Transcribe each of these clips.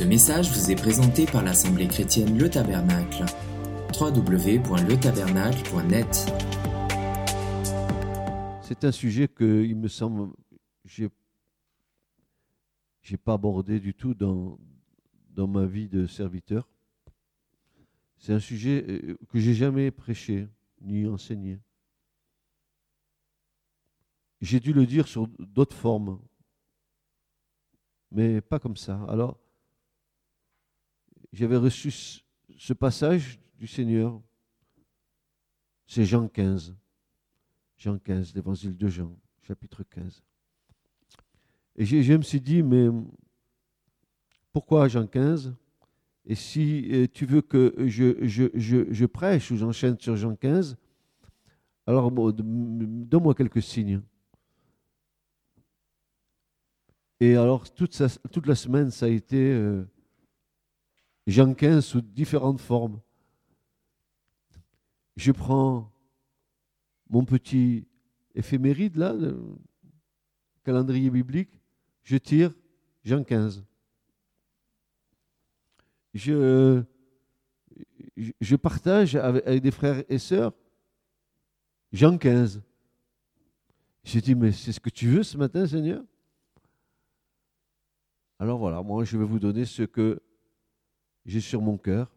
Ce message vous est présenté par l'Assemblée chrétienne Le Tabernacle. www.letabernacle.net C'est un sujet que, il me semble, j'ai j'ai pas abordé du tout dans, dans ma vie de serviteur. C'est un sujet euh, que j'ai jamais prêché ni enseigné. J'ai dû le dire sur d'autres formes, mais pas comme ça. Alors, j'avais reçu ce passage du Seigneur, c'est Jean 15. Jean 15, l'évangile de Jean, chapitre 15. Et je, me suis dit, mais pourquoi Jean 15 Et si euh, tu veux que je, je, je, prêche ou j'enchaîne sur Jean 15, alors donne-moi quelques signes. Et alors, toute, toute la semaine, ça a été euh, Jean 15 sous différentes formes. Je prends mon petit éphéméride, là, le calendrier biblique, je tire Jean 15. Je, partage avec, avec des frères et sœurs Jean 15. J'ai dit, mais c'est ce que tu veux ce matin, Seigneur? Alors voilà, moi je vais vous donner ce que j'ai sur mon cœur.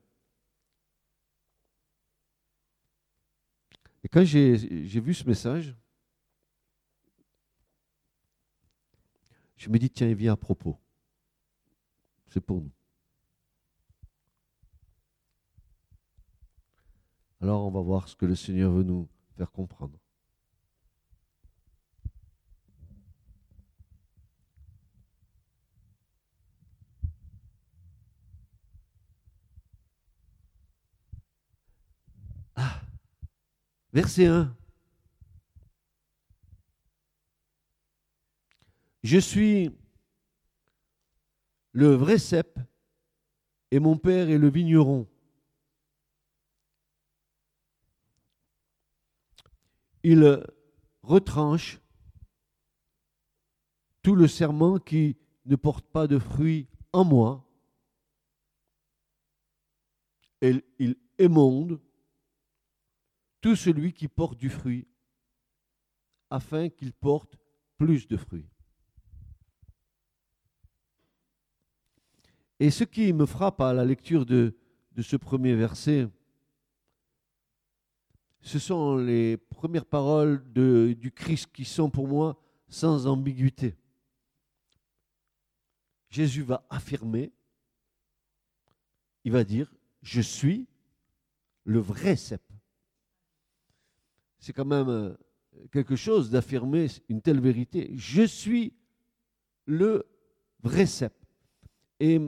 Et quand j'ai vu ce message, je me dis, tiens, il vient à propos. C'est pour nous. Alors on va voir ce que le Seigneur veut nous faire comprendre. Verset 1. Je suis le vrai cep et mon père est le vigneron. Il retranche tout le serment qui ne porte pas de fruits en moi. Et il émonde tout celui qui porte du fruit, afin qu'il porte plus de fruits. Et ce qui me frappe à la lecture de, ce premier verset, ce sont les premières paroles du Christ qui sont pour moi sans ambiguïté. Jésus va affirmer, il va dire, je suis le vrai cep. C'est quand même euh, quelque chose d'affirmer une telle vérité. Je suis le vrai cep. Et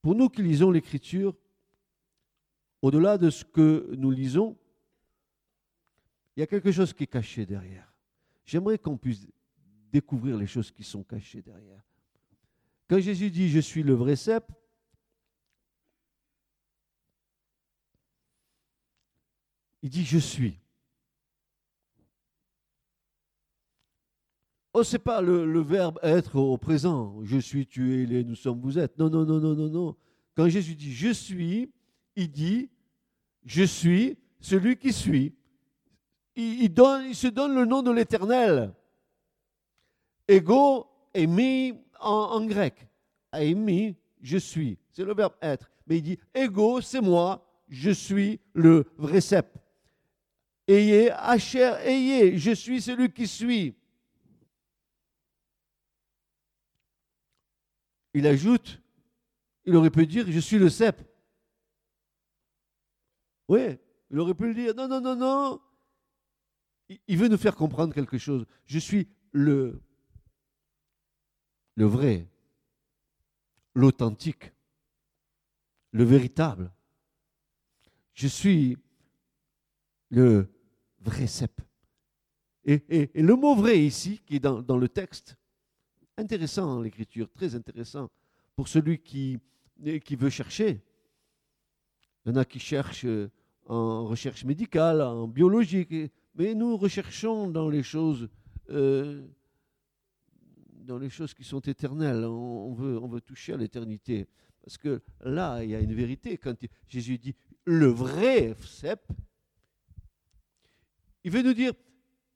pour nous qui lisons l'Écriture, au-delà de ce que nous lisons, il y a quelque chose qui est caché derrière. J'aimerais qu'on puisse découvrir les choses qui sont cachées derrière. Quand Jésus dit Je suis le vrai cep, il dit Je suis. Oh, c'est pas le, verbe être au présent. Je suis, tu es, il est, nous sommes, vous êtes. Non, non, non, non, non, non. Quand Jésus dit je suis, il dit je suis celui qui suis. Il, se donne le nom de l'éternel. Ego est mis en, grec. Aimi, je suis. C'est le verbe être. Mais il dit ego, c'est moi, je suis le vrai. Ayez, hacher, ayez, je suis celui qui suis. Il ajoute, il aurait pu dire, je suis le cep. Oui, il aurait pu le dire. Non, non, non, non. Il veut nous faire comprendre quelque chose. Je suis le, le vrai, l'authentique, le véritable. Je suis le vrai cep. Et, et- le mot vrai ici, qui est dans, le texte, intéressant l'écriture, très intéressant pour celui qui, qui veut chercher. Il y en a qui cherchent euh, en recherche médicale, en biologique, mais nous recherchons dans les choses euh, dans les choses qui sont éternelles. On veut, on veut toucher à l'éternité. Parce que là, il y a une vérité. Quand Jésus dit le vrai cep, il veut nous dire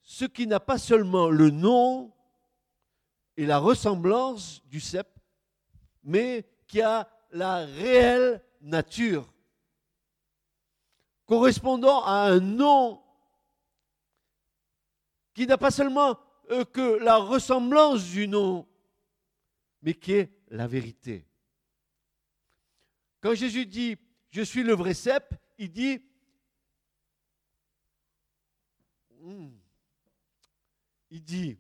ce qui n'a pas seulement le nom et la ressemblance du cep, mais qui a la réelle nature, correspondant à un nom qui n'a pas seulement euh, que la ressemblance du nom, mais qui est la vérité. Quand Jésus dit Je suis le vrai cep, il dit hmm, Il dit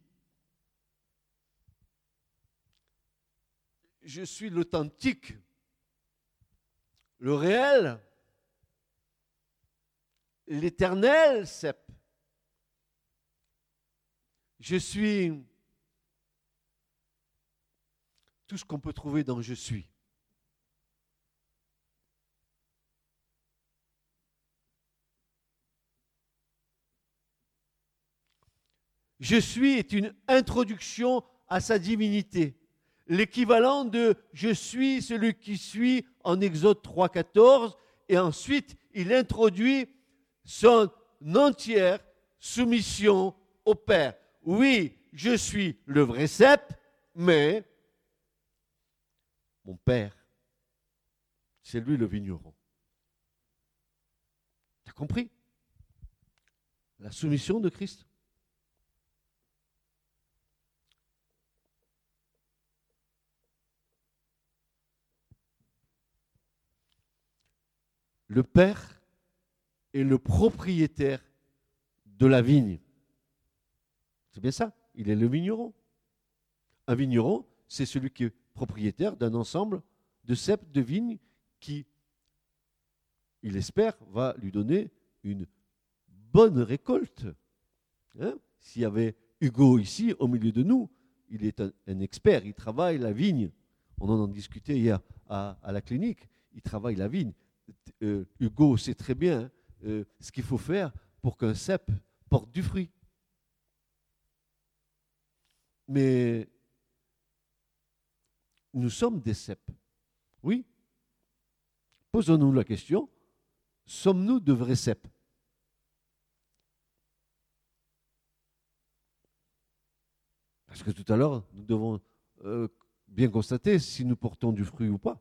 Je suis l'authentique, le réel, l'éternel cep. Je suis tout ce qu'on peut trouver dans je suis. Je suis est une introduction à sa divinité. L'équivalent de je suis celui qui suis en Exode 3.14 et ensuite il introduit son entière soumission au Père oui, je suis le vrai cep, mais mon père, c'est lui le vigneron. Tu as compris? La soumission de Christ. Le Père est le propriétaire de la vigne. C'est bien ça, il est le vigneron. Un vigneron, c'est celui qui est propriétaire d'un ensemble de cèpes de vignes qui, il espère, va lui donner une bonne récolte. Hein? S'il y avait Hugo ici, au milieu de nous, il est un, expert, il travaille la vigne. On en a discuté hier à, la clinique, il travaille la vigne. Euh, Hugo sait très bien euh, ce qu'il faut faire pour qu'un cep porte du fruit. Mais nous sommes des cèpes. Oui. Posons-nous la question, sommes-nous de vrais cèpes Parce que tout à l'heure, nous devons euh, bien constater si nous portons du fruit ou pas.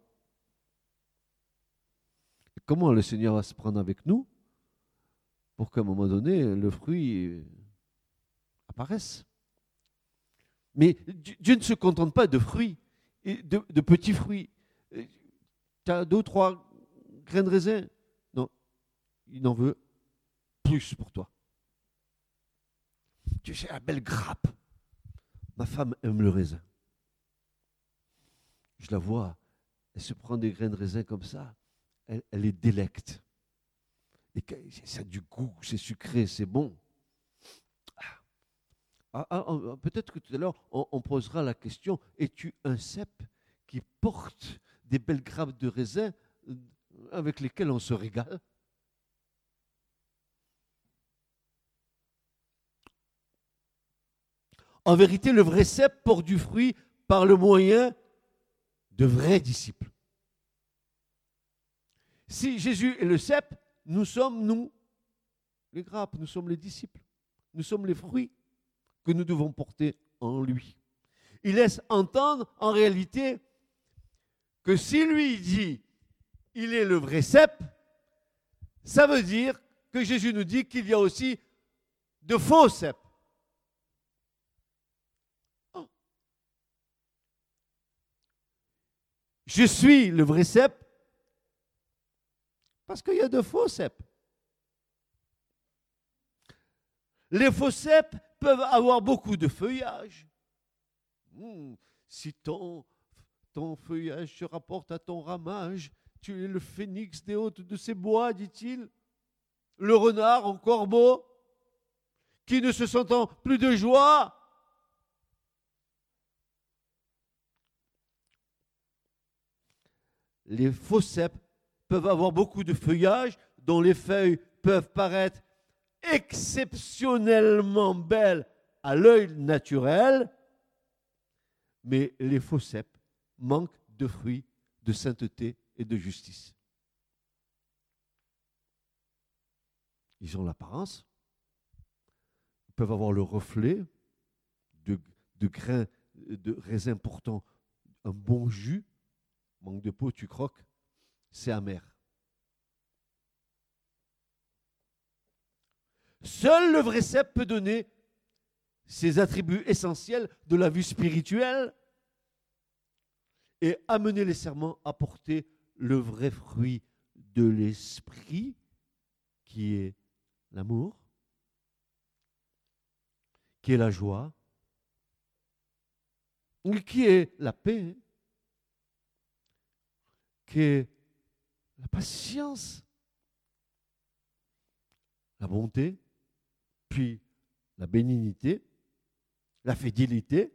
Comment le Seigneur va se prendre avec nous pour qu'à un moment donné, le fruit apparaisse? Mais Dieu ne se contente pas de fruits, de, petits fruits. Euh, tu as deux ou trois grains de raisin? Non, il en veut plus pour toi. Tu sais, la belle grappe. Ma femme aime le raisin. Je la vois, elle se prend des grains de raisin comme ça, elle, elle est délecte. Ça a du goût, c'est sucré, c'est bon. Ah, ah, ah, peut-être que tout à l'heure, on, posera la question, es-tu un cep qui porte des belles grappes de raisin euh, avec lesquelles on se régale? En vérité, le vrai cep porte du fruit par le moyen de vrais disciples. Si Jésus est le cep, nous sommes, nous, les grappes, nous sommes les disciples, nous sommes les fruits que nous devons porter en lui. Il laisse entendre en réalité que si lui dit il est le vrai cep, ça veut dire que Jésus nous dit qu'il y a aussi de faux cep. Oh. Je suis le vrai cep parce qu'il y a de faux cep. Les faux cep peuvent avoir beaucoup de feuillage. Hmm, si ton, ton feuillage se rapporte à ton ramage, tu es le phénix des hautes de ces bois, dit-il. Le renard en corbeau, qui ne se sentant plus de joie, les faux cèpes peuvent avoir beaucoup de feuillage dont les feuilles peuvent paraître exceptionnellement belle à l'œil naturel, mais les faux cèpes manquent de fruits, de sainteté et de justice. Ils ont l'apparence, ils peuvent avoir le reflet de, de grains de raisin pourtant un bon jus, manque de peau, tu croques, c'est amer. Seul le vrai cep peut donner ces attributs essentiels de la vie spirituelle et amener les serments à porter le vrai fruit de l'esprit qui est l'amour, qui est la joie, qui est la paix, qui est la patience, la bonté, puis la bénignité, la fidélité,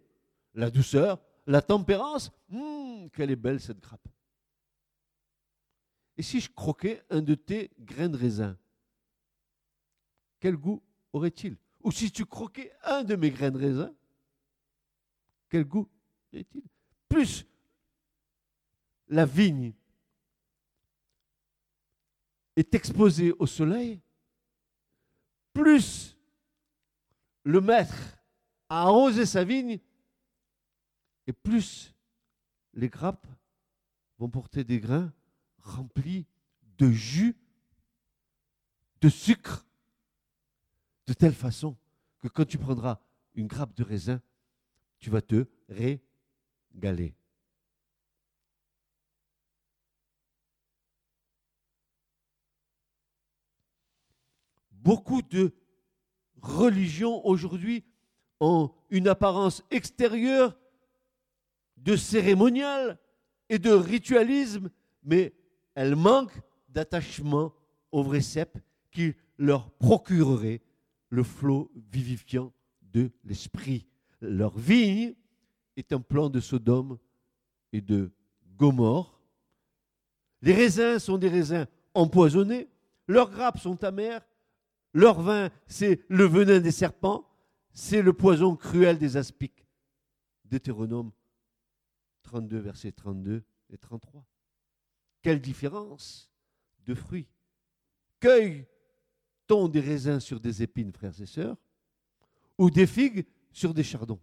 la douceur, la tempérance. Hum, quelle est belle cette grappe. Et si je croquais un de tes grains de raisin, quel goût aurait-il? Ou si tu croquais un de mes grains de raisin, quel goût aurait-il Plus la vigne est exposée au soleil, plus le maître a arrosé sa vigne, et plus les grappes vont porter des grains remplis de jus, de sucre, de telle façon que quand tu prendras une grappe de raisin, tu vas te régaler. Beaucoup de religions aujourd'hui ont une apparence extérieure de cérémonial et de ritualisme, mais elles manquent d'attachement au vrai cep qui leur procurerait le flot vivifiant de l'esprit. Leur vigne est un plan de Sodome et de Gomorre. Les raisins sont des raisins empoisonnés, leurs grappes sont amères, leur vin, c'est le venin des serpents, c'est le poison cruel des aspics. Deutéronome 32, versets 32 et 33. Quelle différence de fruits. Cueille-t-on des raisins sur des épines, frères et sœurs, ou des figues sur des chardons?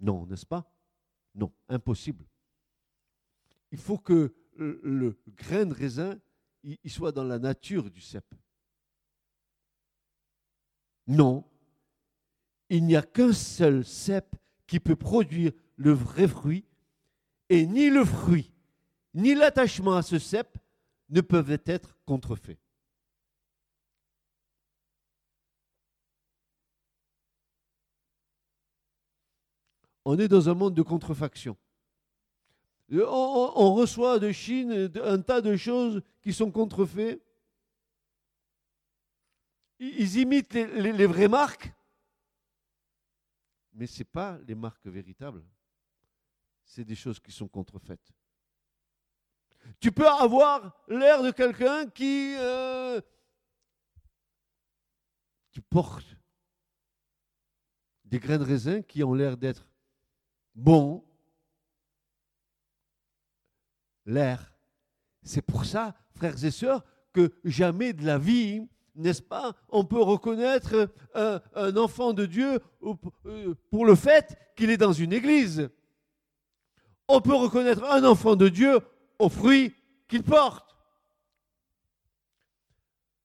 Non, n'est-ce pas? Non, impossible. Il faut que le, grain de raisin il soit dans la nature du cep. Non, il n'y a qu'un seul cep qui peut produire le vrai fruit, et ni le fruit, ni l'attachement à ce cep ne peuvent être contrefaits. On est dans un monde de contrefaction. On, reçoit de Chine un tas de choses qui sont contrefaites ils imitent les, vraies marques, mais ce n'est pas les marques véritables. C'est des choses qui sont contrefaites. Tu peux avoir l'air de quelqu'un qui, euh, qui porte des grains de raisin qui ont l'air d'être bons. L'air. C'est pour ça, frères et sœurs, que jamais de la vie, n'est-ce pas On peut reconnaître un, un, enfant de Dieu euh, pour le fait qu'il est dans une église. On peut reconnaître un enfant de Dieu aux fruits qu'il porte.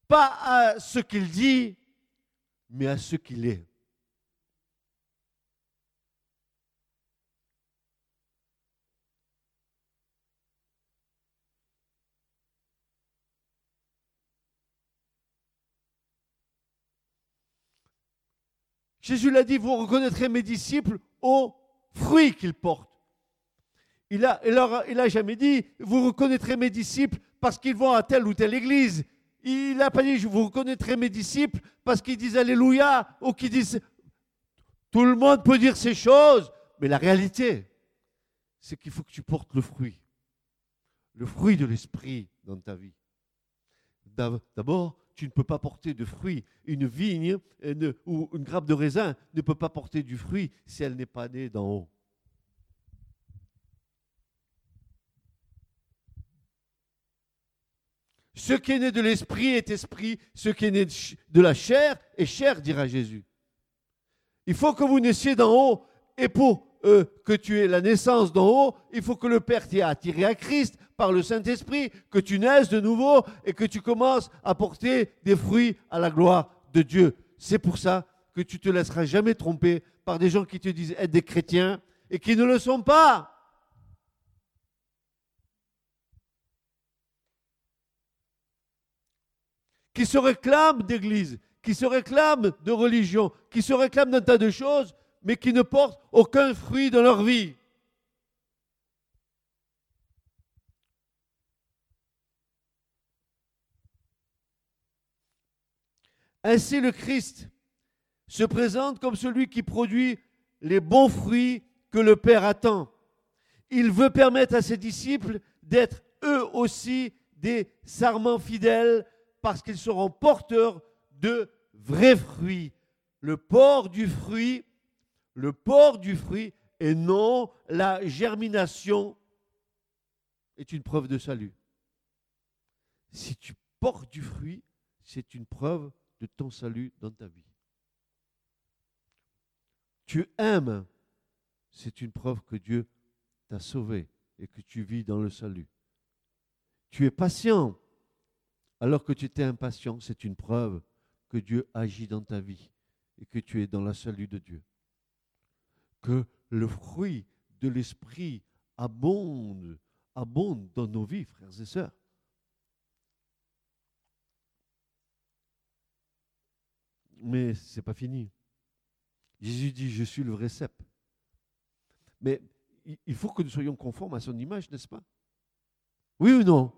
Pas à ce qu'il dit, mais à ce qu'il est. Jésus l'a dit, vous reconnaîtrez mes disciples aux fruits qu'ils portent. Il a, il n'a jamais dit, vous reconnaîtrez mes disciples parce qu'ils vont à telle ou telle église. Il n'a pas dit, vous reconnaîtrez mes disciples parce qu'ils disent Alléluia ou qu'ils disent... Tout le monde peut dire ces choses, mais la réalité, c'est qu'il faut que tu portes le fruit. Le fruit de l'esprit dans ta vie. D'abord, tu ne peux pas porter de fruits. Une vigne euh, ou une grappe de raisin ne peut pas porter du fruit si elle n'est pas née d'en haut. Ce qui est né de l'esprit est esprit, ce qui est né de la chair est chair, dira Jésus. Il faut que vous naissiez d'en haut. Et pour euh, que tu aies la naissance d'en haut, il faut que le Père t'ait attiré à Christ par le Saint-Esprit, que tu naisses de nouveau et que tu commences à porter des fruits à la gloire de Dieu. C'est pour ça que tu te laisseras jamais tromper par des gens qui te disent être des chrétiens et qui ne le sont pas. Qui se réclament d'église, qui se réclament de religion, qui se réclament d'un tas de choses, mais qui ne portent aucun fruit dans leur vie. Ainsi le Christ se présente comme celui qui produit les bons fruits que le Père attend. Il veut permettre à ses disciples d'être eux aussi des sarments fidèles parce qu'ils seront porteurs de vrais fruits. Le port du fruit, le port du fruit et non la germination est une preuve de salut. Si tu portes du fruit, c'est une preuve de ton salut dans ta vie. Tu aimes, c'est une preuve que Dieu t'a sauvé et que tu vis dans le salut. Tu es patient alors que tu étais impatient, c'est une preuve que Dieu agit dans ta vie et que tu es dans le salut de Dieu. Que le fruit de l'esprit abonde, abonde dans nos vies, frères et sœurs. Mais ce n'est pas fini. Jésus dit, je suis le vrai cep. Mais il faut que nous soyons conformes à son image, n'est-ce pas? Oui ou non?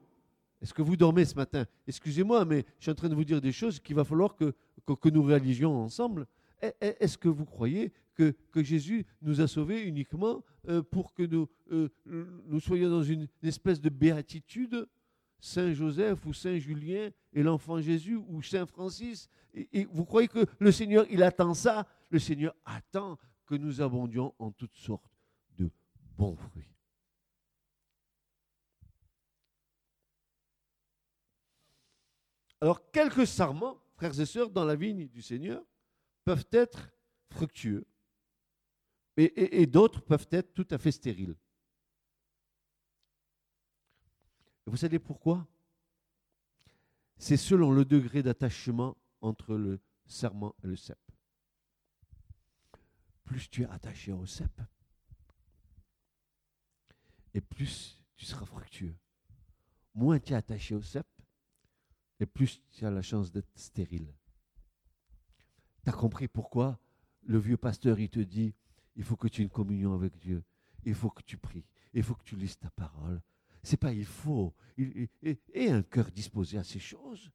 Est-ce que vous dormez ce matin? Excusez-moi, mais je suis en train de vous dire des choses qu'il va falloir que, que, nous réalisions ensemble. Est-ce que vous croyez que, Jésus nous a sauvés uniquement euh, pour que nous, euh, nous soyons dans une espèce de béatitude. Saint Joseph ou Saint Julien et l'enfant Jésus ou Saint Francis. Et, vous croyez que le Seigneur, il attend ça? Le Seigneur attend que nous abondions en toutes sortes de bons fruits. Alors, quelques sarments, frères et sœurs, dans la vigne du Seigneur, peuvent être fructueux et d'autres peuvent être tout à fait stériles. Vous savez pourquoi? C'est selon le degré d'attachement entre le serment et le cep. Plus tu es attaché au cep, et plus tu seras fructueux. Moins tu es attaché au cep, et plus tu as la chance d'être stérile. Tu as compris pourquoi? Le vieux pasteur, il te dit, il faut que tu aies une communion avec Dieu, il faut que tu pries, il faut que tu lises ta parole, c'est pas il faut. et, un cœur disposé à ces choses.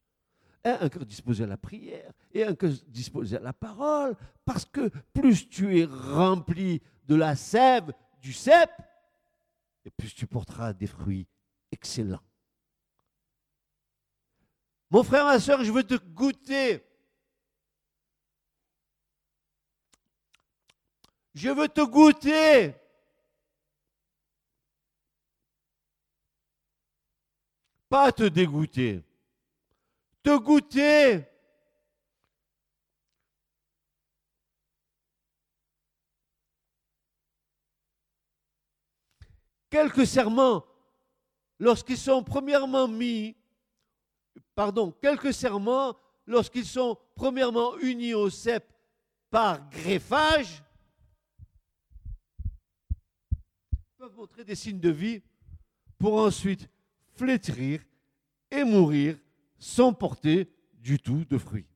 Un cœur disposé à la prière et un cœur disposé à la parole. Parce que plus tu es rempli de la sève du cep, et plus tu porteras des fruits excellents. Mon frère, ma soeur, je veux te goûter. Je veux te goûter. Pas te dégoûter. Te goûter. Quelques serments, lorsqu'ils sont premièrement mis, pardon, quelques serments, lorsqu'ils sont premièrement unis au cep par greffage, montrer des signes de vie pour ensuite flétrir et mourir sans porter du tout de fruits.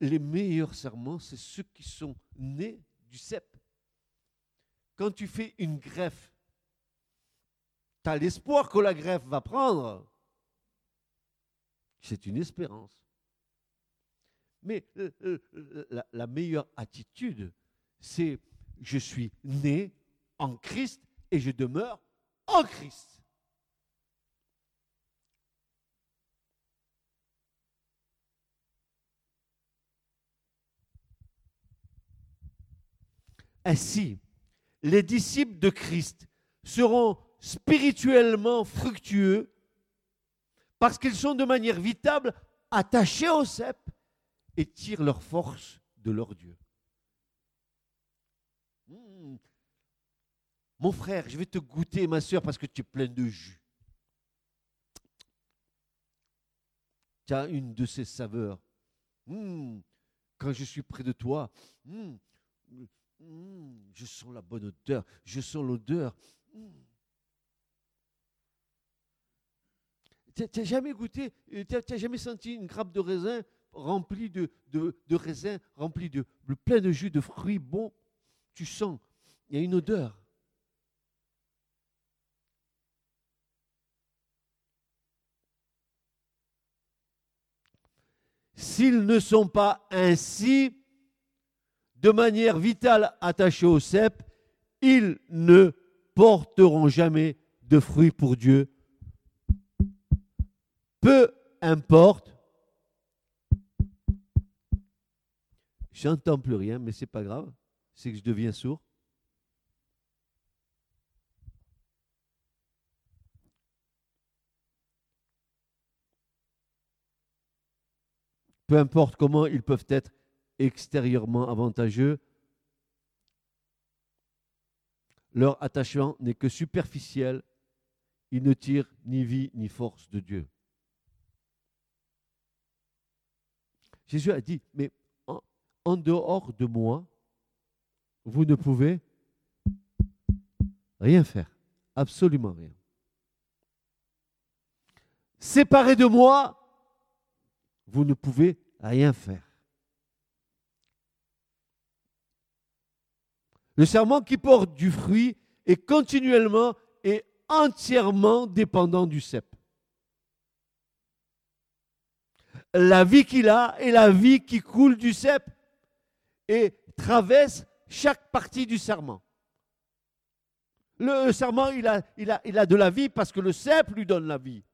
Les meilleurs serments, c'est ceux qui sont nés du cep. Quand tu fais une greffe, tu as l'espoir que la greffe va prendre. C'est une espérance. Mais euh, euh, la, la meilleure attitude, c'est je suis né en Christ et je demeure en Christ. Ainsi, les disciples de Christ seront spirituellement fructueux parce qu'ils sont de manière vitale attachés au cep et tirent leur force de leur Dieu. Mmh. Mon frère, je vais te goûter, ma soeur, parce que tu es plein de jus. Tu as une de ces saveurs. Mmh. Quand je suis près de toi, mmh. je sens la bonne odeur, je sens l'odeur. Tu n'as jamais goûté, euh, tu n'as jamais senti une grappe de raisin remplie de, de, de raisin, remplie de, de plein de jus, de fruits bons Tu sens, il y a une odeur. S'ils ne sont pas ainsi, de manière vitale attachés au cep, ils ne porteront jamais de fruits pour Dieu peu importe. J'entends plus rien, mais c'est pas grave. C'est que je deviens sourd. Peu importe comment ils peuvent être extérieurement avantageux, leur attachement n'est que superficiel. Ils ne tirent ni vie ni force de Dieu. Jésus a dit, mais en, dehors de moi, vous ne pouvez rien faire, absolument rien. Séparé de moi, vous ne pouvez rien faire. Le serment qui porte du fruit est continuellement et entièrement dépendant du cep. la vie qu'il a et la vie qui coule du cep et traverse chaque partie du serment. Le serment, il a, de la vie parce que le cep lui donne la vie.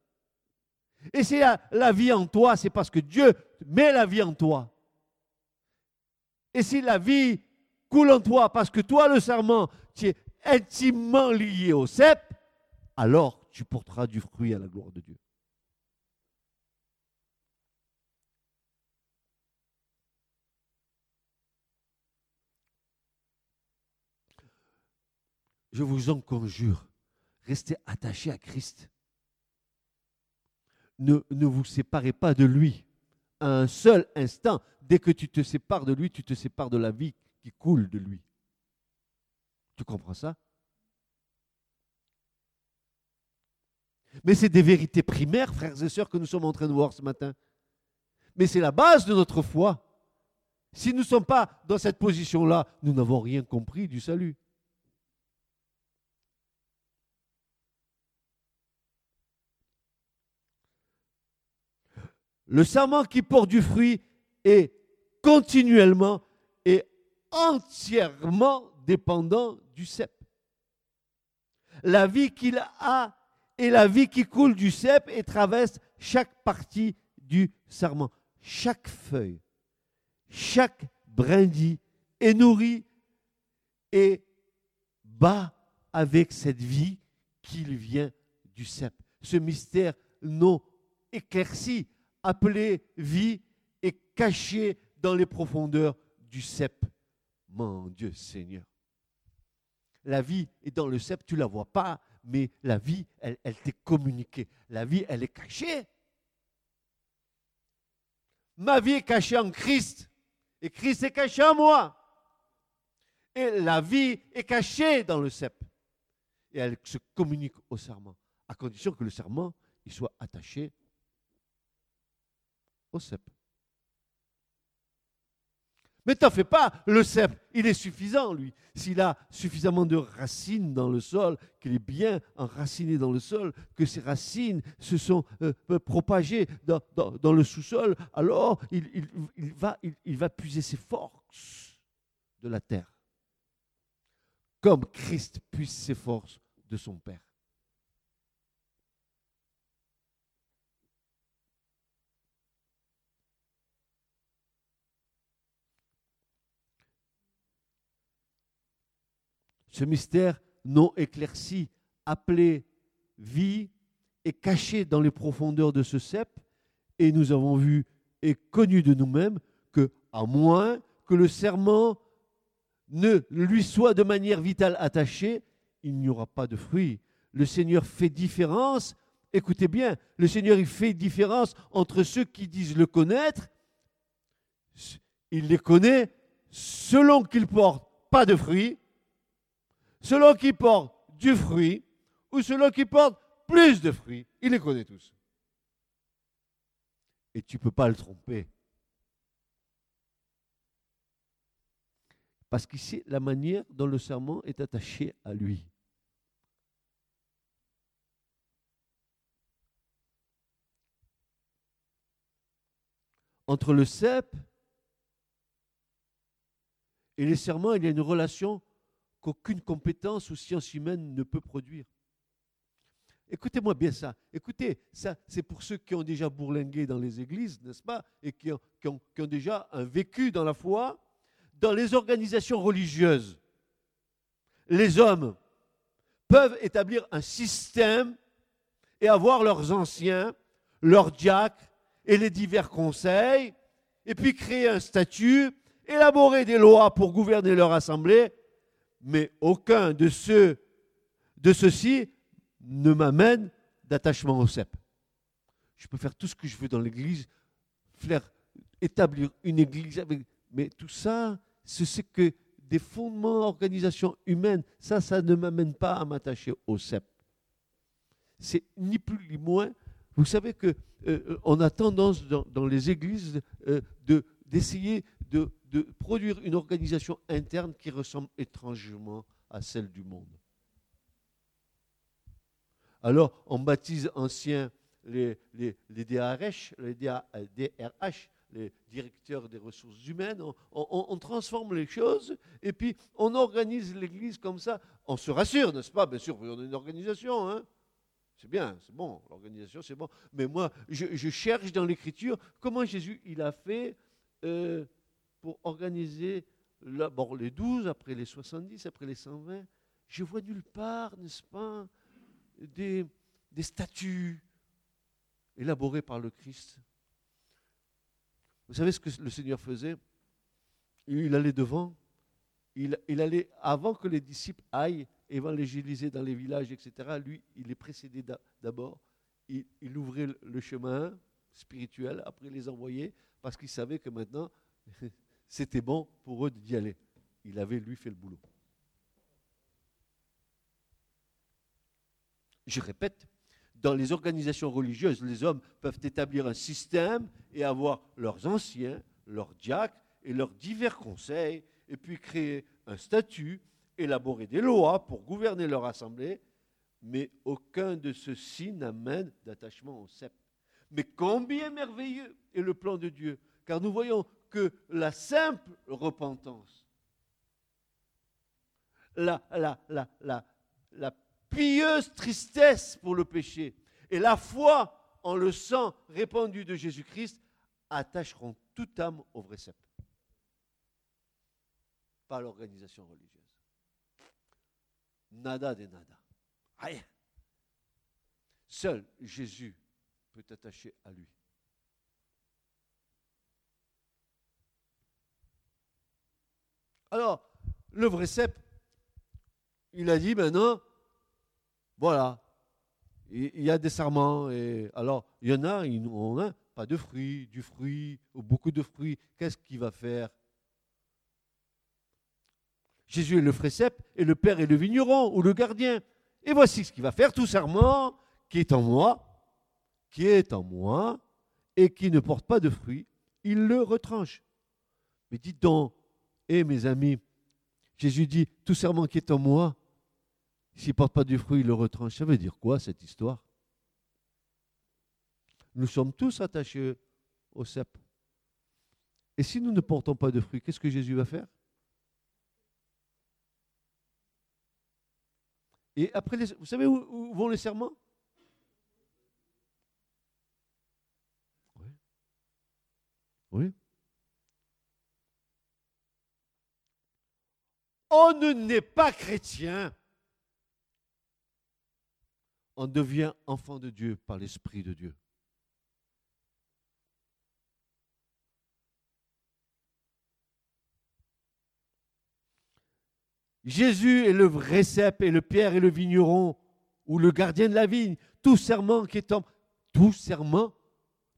Et c'est la, la vie en toi, c'est parce que Dieu met la vie en toi. Et si la vie coule en toi parce que toi, le serment, tu es intimement lié au cep, alors tu porteras du fruit à la gloire de Dieu. Je vous en conjure, restez attachés à Christ. Ne, vous séparez pas de lui un seul instant. Dès que tu te sépares de lui, tu te sépares de la vie qui coule de lui. Tu comprends ça? Mais c'est des vérités primaires, frères et sœurs, que nous sommes en train de voir ce matin. Mais c'est la base de notre foi. Si nous ne sommes pas dans cette position-là, nous n'avons rien compris du salut. Le serment qui porte du fruit est continuellement et entièrement dépendant du cep. La vie qu'il a est la vie qui coule du cep et traverse chaque partie du serment. Chaque feuille, chaque brindille est nourrie et bat avec cette vie qui vient du cep. Ce mystère non éclairci appelé vie et caché dans les profondeurs du cep. Mon Dieu Seigneur. La vie est dans le cep, tu ne la vois pas, mais la vie, elle, elle t'est communiquée. La vie, elle est cachée. Ma vie est cachée en Christ. Et Christ est caché en moi. Et la vie est cachée dans le cep. Et elle se communique au serment, à condition que le serment il soit attaché cep. Mais t'en fais pas, le cep, il est suffisant, lui. S'il a suffisamment de racines dans le sol, qu'il est bien enraciné dans le sol, que ses racines se sont euh, propagées dans, le sous-sol, alors il, va, il va puiser ses forces de la terre. Comme Christ puise ses forces de son Père. Ce mystère non éclairci appelée vie est cachée dans les profondeurs de ce cep, et nous avons vu et connu de nous-mêmes que, à moins que le serment ne lui soit de manière vitale attaché, il n'y aura pas de fruit. Le Seigneur fait différence, écoutez bien, le Seigneur il fait différence entre ceux qui disent le connaître, il les connaît selon qu'ils portent pas de fruits, selon qu'ils portent du fruit, ou selon qu'ils portent plus de fruits. Il les connaît tous. Et tu ne peux pas le tromper. Parce qu'ici, la manière dont le serment est attaché à lui. Entre le cep et les serments, il y a une relation qu'aucune compétence ou science humaine ne peut produire. Écoutez-moi bien ça. Écoutez, ça, c'est pour ceux qui ont déjà bourlingué dans les églises, n'est-ce pas, et qui ont, qui ont déjà un vécu dans la foi. Dans les organisations religieuses, les hommes peuvent établir un système et avoir leurs anciens, leurs diacres et les divers conseils, et puis créer un statut, élaborer des lois pour gouverner leur assemblée, mais aucun de ceux de ceux-ci ne m'amène d'attachement au cep. Je peux faire tout ce que je veux dans l'église, établir une église mais tout ça, c'est que des fondements d'organisation humaine. Ça, ça ne m'amène pas à m'attacher au cep. C'est ni plus ni moins. Vous savez que euh, on a tendance dans, les églises euh, de d'essayer de, produire une organisation interne qui ressemble étrangement à celle du monde. Alors, on baptise anciens les, les, DRH, les DRH, les directeurs des ressources humaines, on, transforme les choses et puis on organise l'Église comme ça. On se rassure, n'est-ce pas? Bien sûr, on a une organisation. Hein c'est bien, c'est bon, l'organisation c'est bon. Mais moi, je, cherche dans l'Écriture comment Jésus il a fait euh, pour organiser d'abord les 12, après les 70, après les 120. Je vois nulle part, n'est-ce pas, des, des statuts élaborés par le Christ. Vous savez ce que le Seigneur faisait? Il allait devant, il, allait, avant que les disciples aillent évangéliser dans les villages, etc., lui, il les précédait d'abord. Il, il, ouvrait le chemin spirituel, après les envoyer, parce qu'il savait que maintenant, c'était bon pour eux d'y aller. Il avait, lui, fait le boulot. Je répète, dans les organisations religieuses, les hommes peuvent établir un système et avoir leurs anciens, leurs diacres et leurs divers conseils, et puis créer un statut, élaborer des lois pour gouverner leur assemblée, mais aucun de ceux-ci n'amène d'attachement au sceptre. Mais combien merveilleux est le plan de Dieu, car nous voyons que la simple repentance, la, la, pieuse tristesse pour le péché et la foi en le sang répandu de Jésus-Christ attacheront toute âme au vrai cep. Pas l'organisation religieuse. Nada de nada. Rien. Seul Jésus peut t'attacher à lui. Alors, le vrai cep, il a dit maintenant, voilà. Il y a des serments. Et alors, il y en a, ils ont un, pas de fruits, du fruit, ou beaucoup de fruits. Qu'est-ce qu'il va faire? Jésus est le frécep et le Père est le vigneron ou le gardien. Et voici ce qu'il va faire, tout serment qui est en moi, qui est en moi, et qui ne porte pas de fruits, il le retranche. Mais dites donc, hé mes amis, Jésus dit, tout serment qui est en moi, s'il ne porte pas du fruit, il le retranche. Ça veut dire quoi cette histoire? Nous sommes tous attachés au cep. Et si nous ne portons pas de fruits, qu'est-ce que Jésus va faire? Et après, vous savez où, vont les serments? Oui. Oui. On ne n'est pas chrétien on devient enfant de Dieu par l'Esprit de Dieu. Jésus est le vrai cep et le pierre et le vigneron ou le gardien de la vigne. Tout serment qui est en tout serment,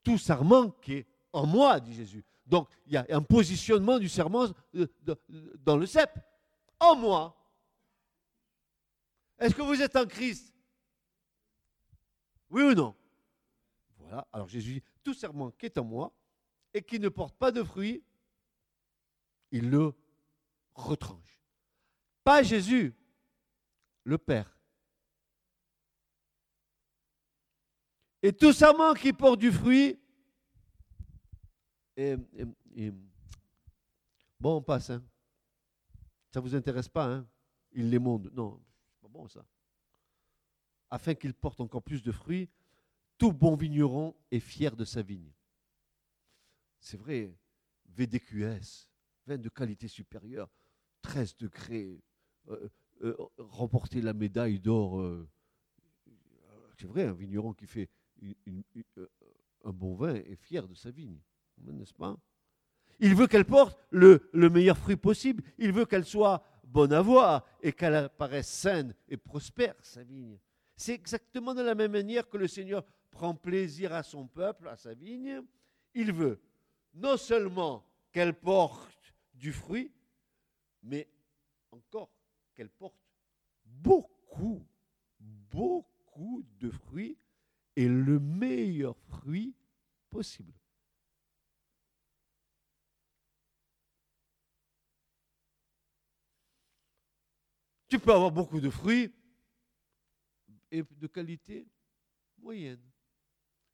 tout serment qui est en moi, dit Jésus. Donc il y a un positionnement du serment euh, dans le cep. En moi. Est-ce que vous êtes en Christ? Oui ou non? Voilà. Alors Jésus dit, tout serment qui est en moi et qui ne porte pas de fruits, il le retranche. Pas Jésus, le Père. Et tout serment qui porte du fruit, bon, on passe. Hein. Ça ne vous intéresse pas, hein? Il les monde. Non, c'est pas bon ça. Afin qu'il porte encore plus de fruits, tout bon vigneron est fier de sa vigne. C'est vrai, VDQS, vin de qualité supérieure, 13 degrés, euh, euh, remporter la médaille d'or. Euh, c'est vrai, un vigneron qui fait un bon vin est fier de sa vigne, n'est-ce pas? Il veut qu'elle porte le, le, meilleur fruit possible. Il veut qu'elle soit bonne à voir et qu'elle paraisse saine et prospère, sa vigne. C'est exactement de la même manière que le Seigneur prend plaisir à son peuple, à sa vigne. Il veut non seulement qu'elle porte du fruit, mais encore qu'elle porte beaucoup, beaucoup de fruits et le meilleur fruit possible. Tu peux avoir beaucoup de fruits et de qualité moyenne.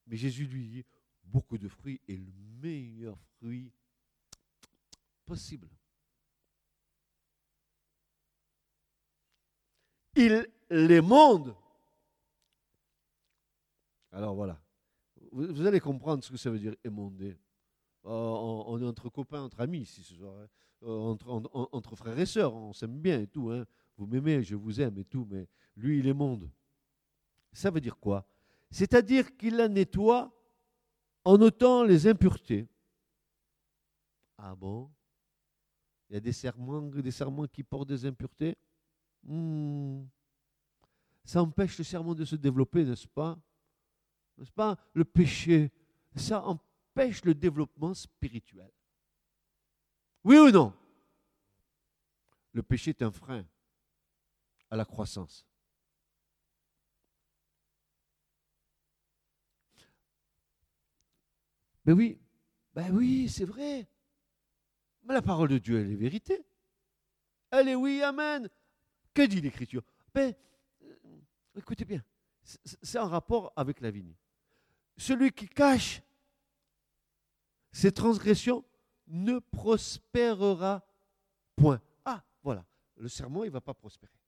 Mais Jésus lui dit beaucoup de fruits et le meilleur fruit possible. il les. Alors voilà. Vous, allez comprendre ce que ça veut dire émonder. Euh, on, est entre copains, entre amis ici ce soir. Hein. Euh, entre, entre, frères et sœurs, on s'aime bien et tout. Hein. Vous m'aimez, je vous aime et tout, mais lui, il est monde. Ça veut dire quoi? C'est-à-dire qu'il la nettoie en ôtant les impuretés. Ah bon? Il y a des serments, des serments qui portent des impuretés? Hmm. Ça empêche le serment de se développer, n'est-ce pas? N'est-ce pas? Le péché, ça empêche le développement spirituel. Oui ou non? Le péché est un frein à la croissance. Ben oui, ben oui, c'est vrai. Mais la parole de Dieu, elle est vérité. Elle est oui, amen. Que dit l'Écriture? Ben, euh, Écoutez bien, c'est en rapport avec la vigne. Celui qui cache ses transgressions ne prospérera point. Ah, voilà, le serment, il ne va pas prospérer.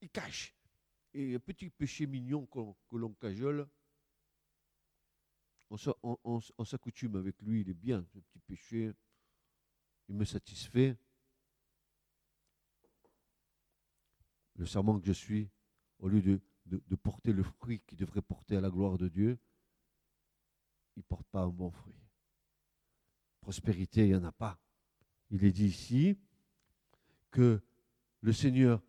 Il cache. Et un petit péché mignon que l'on cajole, on s'accoutume avec lui, il est bien, ce petit péché, il me satisfait. le serment que je suis, au lieu de, de, porter le fruit qui devrait porter à la gloire de Dieu, il ne porte pas un bon fruit. Prospérité, il n'y en a pas. Il est dit ici que le Seigneur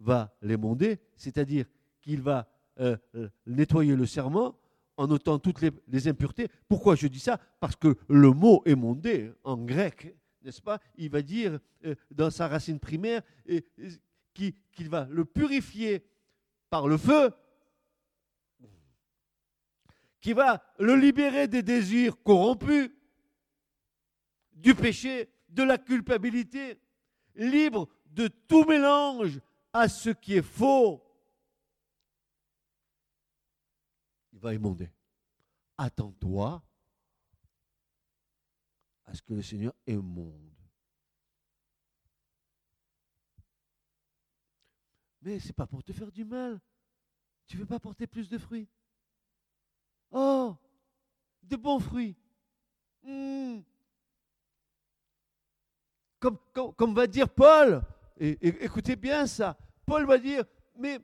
va l'émonder, c'est-à-dire qu'il va euh, nettoyer le serment en ôtant toutes les, impuretés. Pourquoi je dis ça? Parce que le mot émondé en grec, n'est-ce pas? Il va dire euh, dans sa racine primaire qu'il va le purifier par le feu, qui va le libérer des désirs corrompus, du péché, de la culpabilité, libre de tout mélange à ce qui est faux. Il va émonder. Attends-toi à ce que le Seigneur émonde. Mais ce n'est pas pour te faire du mal. Tu ne veux pas porter plus de fruits? Oh, de bons fruits. Hmm. Comme, comme, va dire Paul, et, écoutez bien ça, Paul va dire, mais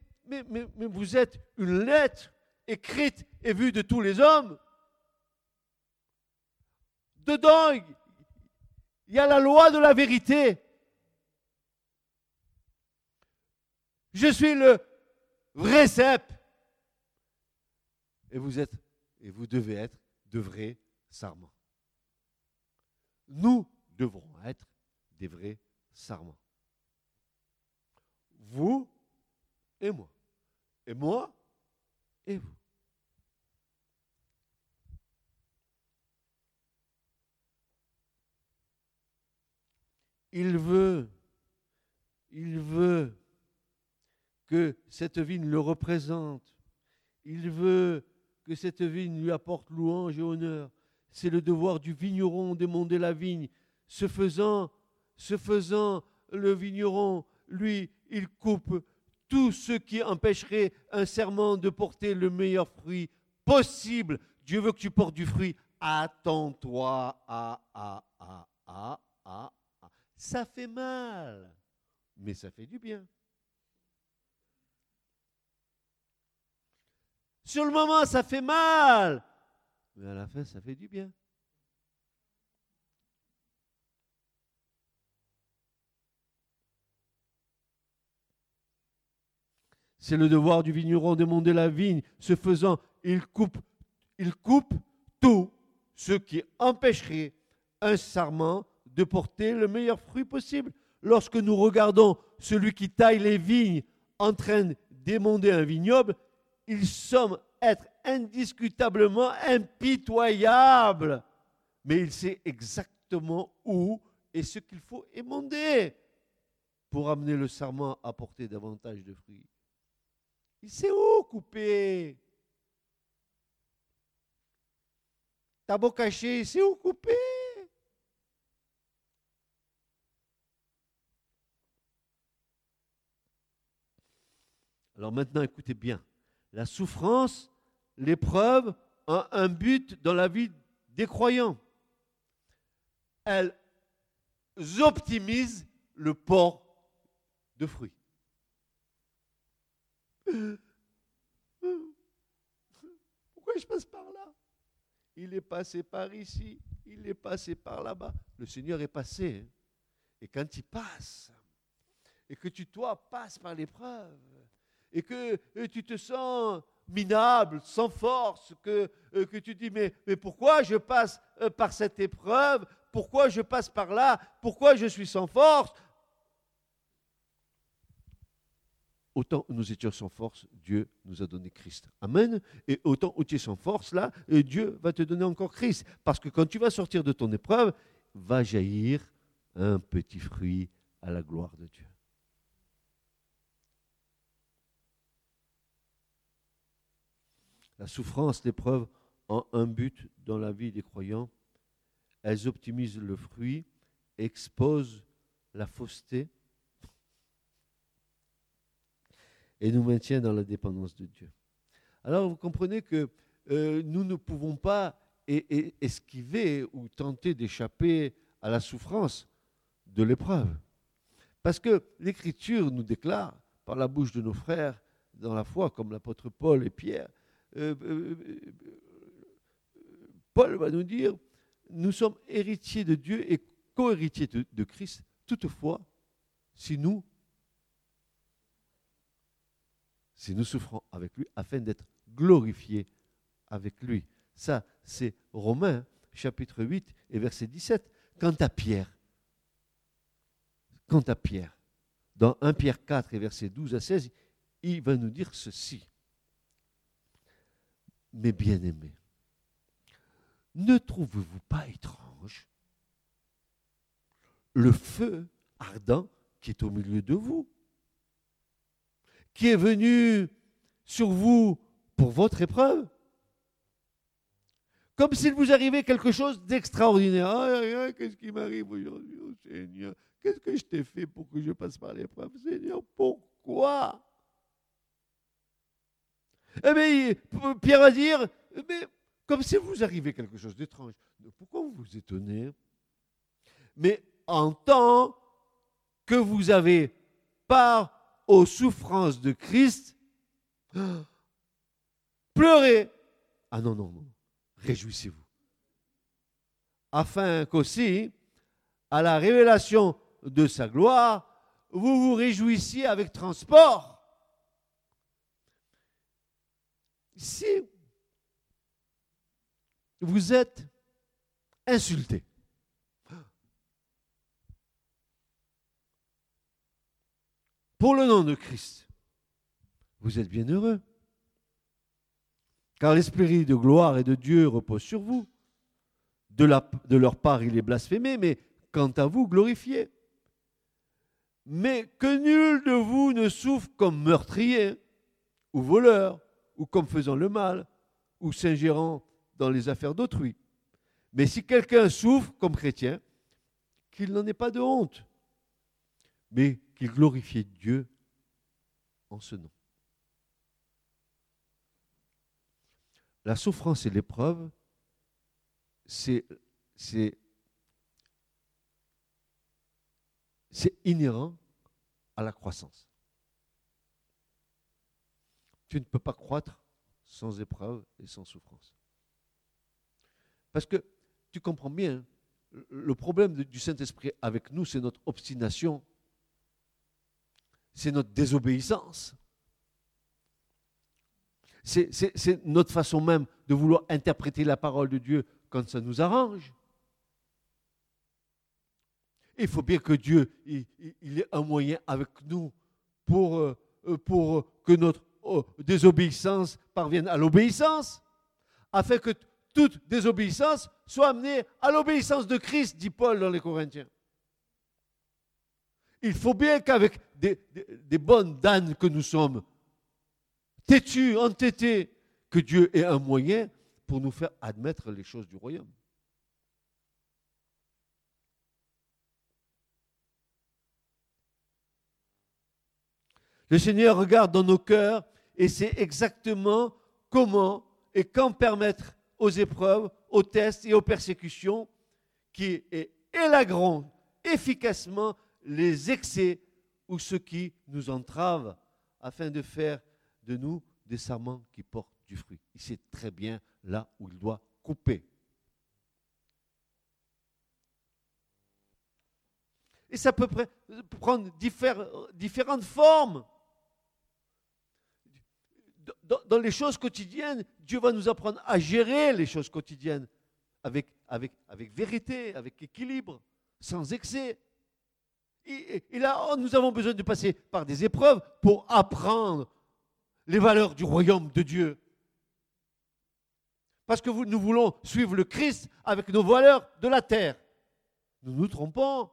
vous êtes une lettre écrite et vue de tous les hommes. Dedans, il y a la loi de la vérité. Je suis le vrai cep. Et vous êtes, et vous devez être de vrais sarments. Nous devrons être des vrais sarments. Vous et moi. Et moi et vous. Il veut, il veut que cette vigne le représente. Il veut que cette vigne lui apporte louange et honneur. C'est le devoir du vigneron d'émonder la vigne. Ce faisant, ce faisant, le vigneron, lui, il coupe tout ce qui empêcherait un serment de porter le meilleur fruit possible. Dieu veut que tu portes du fruit. Attends-toi. Ça fait mal, mais ça fait du bien. Sur le moment, ça fait mal, mais à la fin, ça fait du bien. C'est le devoir du vigneron d'émonder la vigne. Ce faisant, il coupe, il coupe tout ce qui empêcherait un sarment de porter le meilleur fruit possible. Lorsque nous regardons celui qui taille les vignes en train d'émonder un vignoble, il semble être indiscutablement impitoyable. Mais il sait exactement où et ce qu'il faut émonder pour amener le sarment à porter davantage de fruits. Sait où couper. Cacher, il sait où couper. Alors maintenant, écoutez bien. La souffrance, l'épreuve ont un but dans la vie des croyants. Elles optimisent le port de fruits. Pourquoi je passe par là? Il est passé par ici, il est passé par là-bas. Le Seigneur est passé. Hein. Et quand il passe, et que tu, toi, passes par l'épreuve, et que tu te sens minable, sans force, que, euh, que tu dis, mais, pourquoi je passe euh, par cette épreuve? Pourquoi je passe par là? Pourquoi je suis sans force? Autant nous étions sans force, Dieu nous a donné Christ. Amen. Et autant où tu es sans force, là, Dieu va te donner encore Christ. Parce que quand tu vas sortir de ton épreuve, va jaillir un petit fruit à la gloire de Dieu. La souffrance, l'épreuve ont un but dans la vie des croyants. Elles optimisent le fruit, exposent la fausseté, et nous maintient dans la dépendance de Dieu. Alors vous comprenez que euh, nous ne pouvons pas esquiver ou tenter d'échapper à la souffrance de l'épreuve. Parce que l'Écriture nous déclare, par la bouche de nos frères dans la foi, comme l'apôtre Paul et Pierre, euh, euh, Paul va nous dire, nous sommes héritiers de Dieu et co-héritiers de Christ, toutefois, si nous si nous souffrons avec lui, afin d'être glorifiés avec lui. Ça, c'est Romains chapitre 8 et verset 17. Quant à Pierre, quant à Pierre, dans 1 Pierre 4 et verset 12 à 16, il va nous dire ceci. Mes bien-aimés, ne trouvez-vous pas étrange le feu ardent qui est au milieu de vous? Qui est venu sur vous pour votre épreuve. Comme s'il vous arrivait quelque chose d'extraordinaire. Qu'est-ce qui m'arrive aujourd'hui, oh Seigneur? Qu'est-ce que je t'ai fait pour que je passe par l'épreuve Seigneur, pourquoi? Eh bien, Pierre va dire, mais comme si vous arrivait quelque chose d'étrange. Pourquoi vous vous étonnez? Mais en tant que vous avez par aux souffrances de Christ, Pleurez. Ah non, non, non. Réjouissez-vous. Afin qu'aussi, à la révélation de sa gloire, vous vous réjouissiez avec transport. Si vous êtes insulté, pour le nom de Christ, vous êtes bien heureux. Car l'esprit de gloire et de Dieu repose sur vous. De leur part, il est blasphémé, mais quant à vous, glorifié. Mais que nul de vous ne souffre comme meurtrier, ou voleur, ou comme faisant le mal, ou s'ingérant dans les affaires d'autrui. Mais si quelqu'un souffre comme chrétien, qu'il n'en ait pas de honte, mais qu'il glorifie Dieu en ce nom. La souffrance et l'épreuve, c'est inhérent à la croissance. Tu ne peux pas croître sans épreuve et sans souffrance. Parce que tu comprends bien, le problème du Saint-Esprit avec nous, c'est notre obstination c'est notre désobéissance. C'est notre façon même de vouloir interpréter la parole de Dieu quand ça nous arrange. Il faut bien que Dieu il, ait un moyen avec nous pour, euh, pour que notre oh, désobéissance parvienne à l'obéissance, afin que toute désobéissance soit amenée à l'obéissance de Christ, dit Paul dans les Corinthiens. Il faut bien qu'avec des, bonnes d'âne que nous sommes, têtus, entêtés, que Dieu ait un moyen pour nous faire admettre les choses du royaume. Le Seigneur regarde dans nos cœurs et sait exactement comment et quand permettre aux épreuves, aux tests et aux persécutions qui élagueront efficacement les excès ou ce qui nous entrave afin de faire de nous des serments qui portent du fruit. Il sait très bien là où il doit couper. Et ça peut prendre différentes formes. Dans les choses quotidiennes, Dieu va nous apprendre à gérer les choses quotidiennes avec, vérité, avec équilibre, sans excès. Et, oh, nous avons besoin de passer par des épreuves pour apprendre les valeurs du royaume de Dieu. Parce que nous voulons suivre le Christ avec nos valeurs de la terre. Nous nous trompons.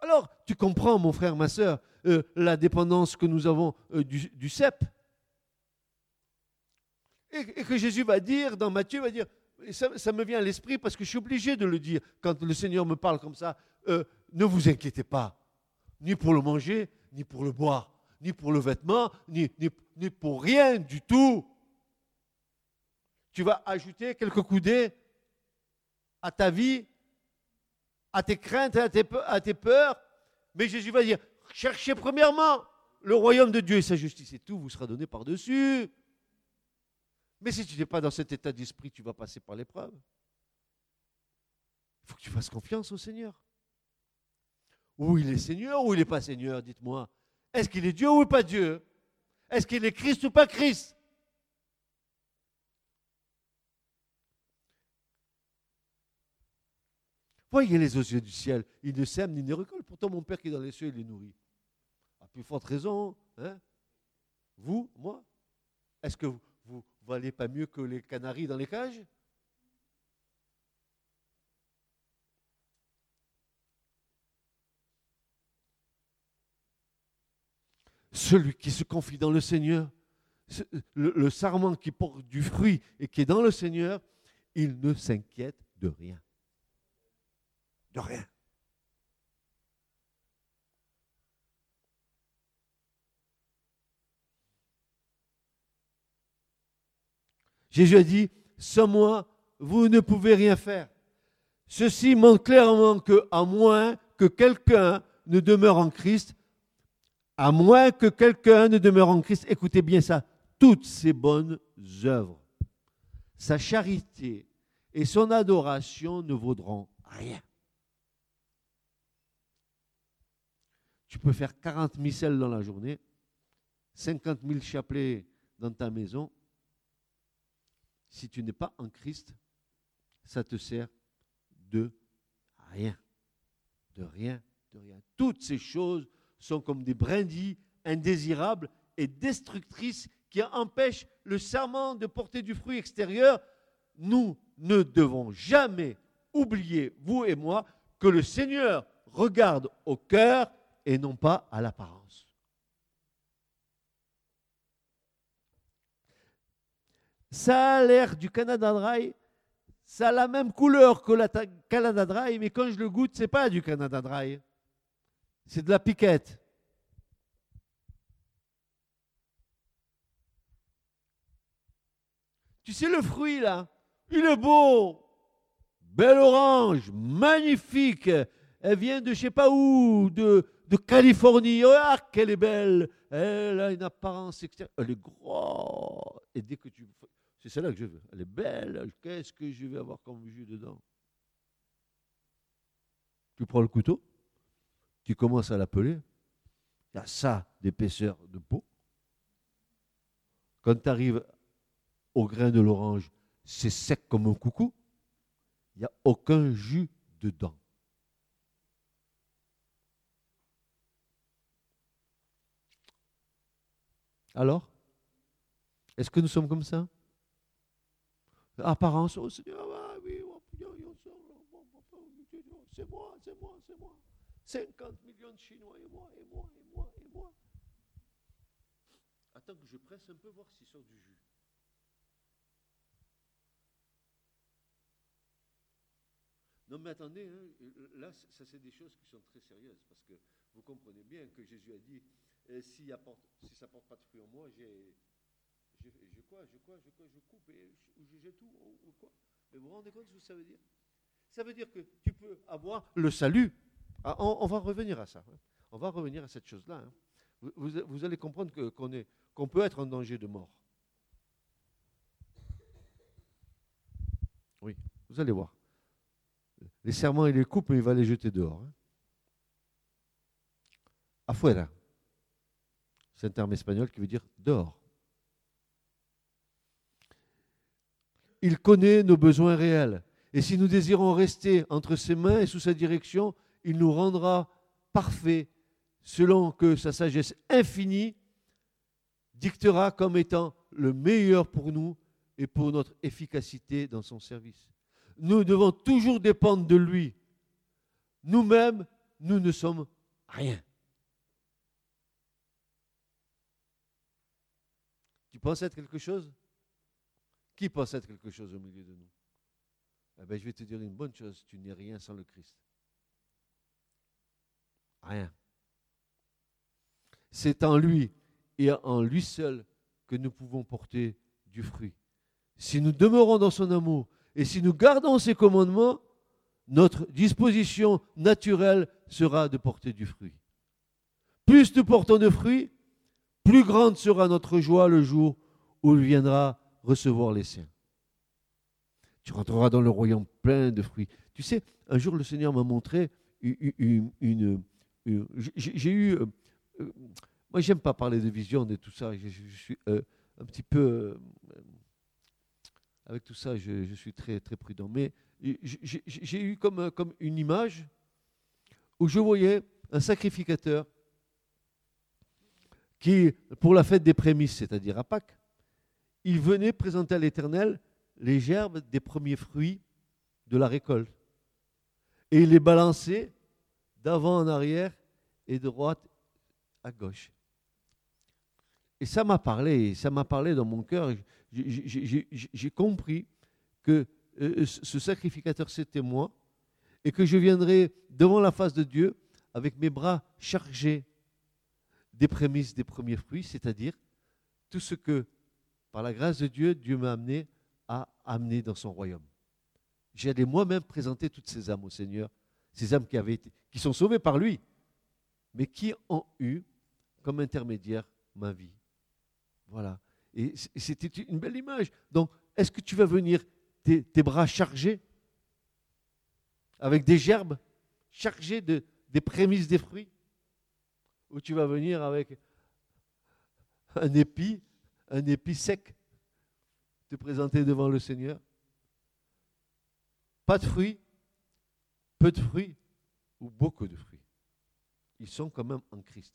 Alors, tu comprends, mon frère, ma soeur, euh, la dépendance que nous avons euh, du CEP et, que Jésus va dire, dans Matthieu, va dire, ça, me vient à l'esprit parce que je suis obligé de le dire quand le Seigneur me parle comme ça, euh, ne vous inquiétez pas, ni pour le manger, ni pour le boire, ni pour le vêtement, ni, pour rien du tout. Tu vas ajouter quelques coudées à ta vie, à tes craintes, à tes, à tes peurs, mais Jésus va dire, cherchez premièrement le royaume de Dieu et sa justice, et tout vous sera donné par-dessus. Mais si tu n'es pas dans cet état d'esprit, tu vas passer par l'épreuve. Il faut que tu fasses confiance au Seigneur. Ou il est Seigneur ou il n'est pas Seigneur, dites-moi. Est-ce qu'il est Dieu ou pas Dieu? Est-ce qu'il est Christ ou pas Christ? Voyez les yeux du ciel, il ne sème ni ne récolte. Pourtant, mon Père qui est dans les cieux, il les nourrit. À plus forte raison, hein? Vous, moi? Est-ce que vous, valez pas mieux que les canaris dans les cages Celui qui se confie dans le Seigneur, le, le sarment qui porte du fruit et qui est dans le Seigneur, il ne s'inquiète de rien. De rien. Jésus a dit, sans moi, vous ne pouvez rien faire. Ceci montre clairement que, à moins que quelqu'un ne demeure en Christ, à moins que quelqu'un ne demeure en Christ, écoutez bien ça, toutes ses bonnes œuvres, sa charité et son adoration ne vaudront rien. Tu peux faire 40 missels dans la journée, 50 000 chapelets dans ta maison. Si tu n'es pas en Christ, ça te sert de rien. De rien, de rien. Toutes ces choses sont comme des brindilles indésirables et destructrices qui empêchent le serment de porter du fruit extérieur. Nous ne devons jamais oublier, vous et moi, que le Seigneur regarde au cœur et non pas à l'apparence. Ça a l'air du Canada Dry, ça a la même couleur que la Canada Dry, mais quand je le goûte, c'est pas du Canada Dry. C'est de la piquette. Tu sais le fruit là, il est beau, belle orange, magnifique. Elle vient de je sais pas où, de, Californie. Oh, ah, qu'elle est belle. Elle a une apparence extérieure. Elle est grosse. Et dès que tu. C'est celle-là que je veux. Elle est belle. Qu'est-ce que je vais avoir comme jus dedans? Tu prends le couteau, tu commences à l'appeler. Il y a ça d'épaisseur de peau. Quand tu arrives au grain de l'orange, c'est sec comme un coucou. Il n'y a aucun jus dedans. Alors Est-ce que nous sommes comme ça? Apparence, oh Seigneur, ah oui, c'est moi, c'est moi, c'est moi. 50 millions de Chinois et moi, et moi, et moi, et moi. Attends que je presse un peu voir s'il sort du jus. Non mais attendez, hein, là, ça c'est des choses qui sont très sérieuses, parce que vous comprenez bien que Jésus a dit, et si, si ça porte pas de fruit en moi, j'ai, je, quoi, je quoi, je quoi, je coupe et je, tout ou, quoi. Mais vous vous rendez compte ce que ça veut dire? Ça veut dire que tu peux avoir le salut. Ah, on, va revenir à ça. Hein. On va revenir à cette chose-là. Hein. Vous, allez comprendre qu'on peut être en danger de mort. Oui, vous allez voir. Les serments, il les coupe, mais il va les jeter dehors. Hein. Afuera. C'est un terme espagnol qui veut dire dehors. Il connaît nos besoins réels. Et si nous désirons rester entre ses mains et sous sa direction, il nous rendra parfaits selon que sa sagesse infinie dictera comme étant le meilleur pour nous et pour notre efficacité dans son service. Nous devons toujours dépendre de lui. Nous-mêmes, nous ne sommes rien. Tu penses être quelque chose? Qui être quelque chose au milieu de nous? Eh bien, Je vais te dire une bonne chose, tu n'es rien sans le Christ. Rien. C'est en lui et en lui seul que nous pouvons porter du fruit. Si nous demeurons dans son amour et si nous gardons ses commandements, notre disposition naturelle sera de porter du fruit. Plus nous portons de fruits, plus grande sera notre joie le jour où il viendra recevoir les siens. Tu rentreras dans le royaume plein de fruits. Tu sais, un jour le Seigneur m'a montré une... j'ai eu... Euh, euh, moi, j'aime pas parler de vision et tout ça. Je, suis euh, un petit peu... avec tout ça, je, suis très, très prudent. Mais j'ai eu comme, comme une image où je voyais un sacrificateur qui, pour la fête des prémices, c'est-à-dire à Pâques, il venait présenter à l'Éternel les gerbes des premiers fruits de la récolte. Et il les balançait d'avant en arrière et de droite à gauche. Et ça m'a parlé, ça m'a parlé dans mon cœur. J'ai compris que euh, ce sacrificateur, c'était moi, et que je viendrais devant la face de Dieu avec mes bras chargés des prémices des premiers fruits, c'est-à-dire tout ce que, par la grâce de Dieu, Dieu m'a amené à amener dans son royaume. j'allais moi-même présenter toutes ces âmes au Seigneur, ces âmes qui, avaient qui sont sauvées par lui, mais qui ont eu comme intermédiaire ma vie. Voilà. Et c'était une belle image. Donc, est-ce que tu vas venir tes, bras chargés avec des gerbes, chargés de, des prémices des fruits? Ou tu vas venir avec un épi, un épi sec, te présenter devant le Seigneur Pas de fruits, peu de fruits ou beaucoup de fruits. Ils sont quand même en Christ,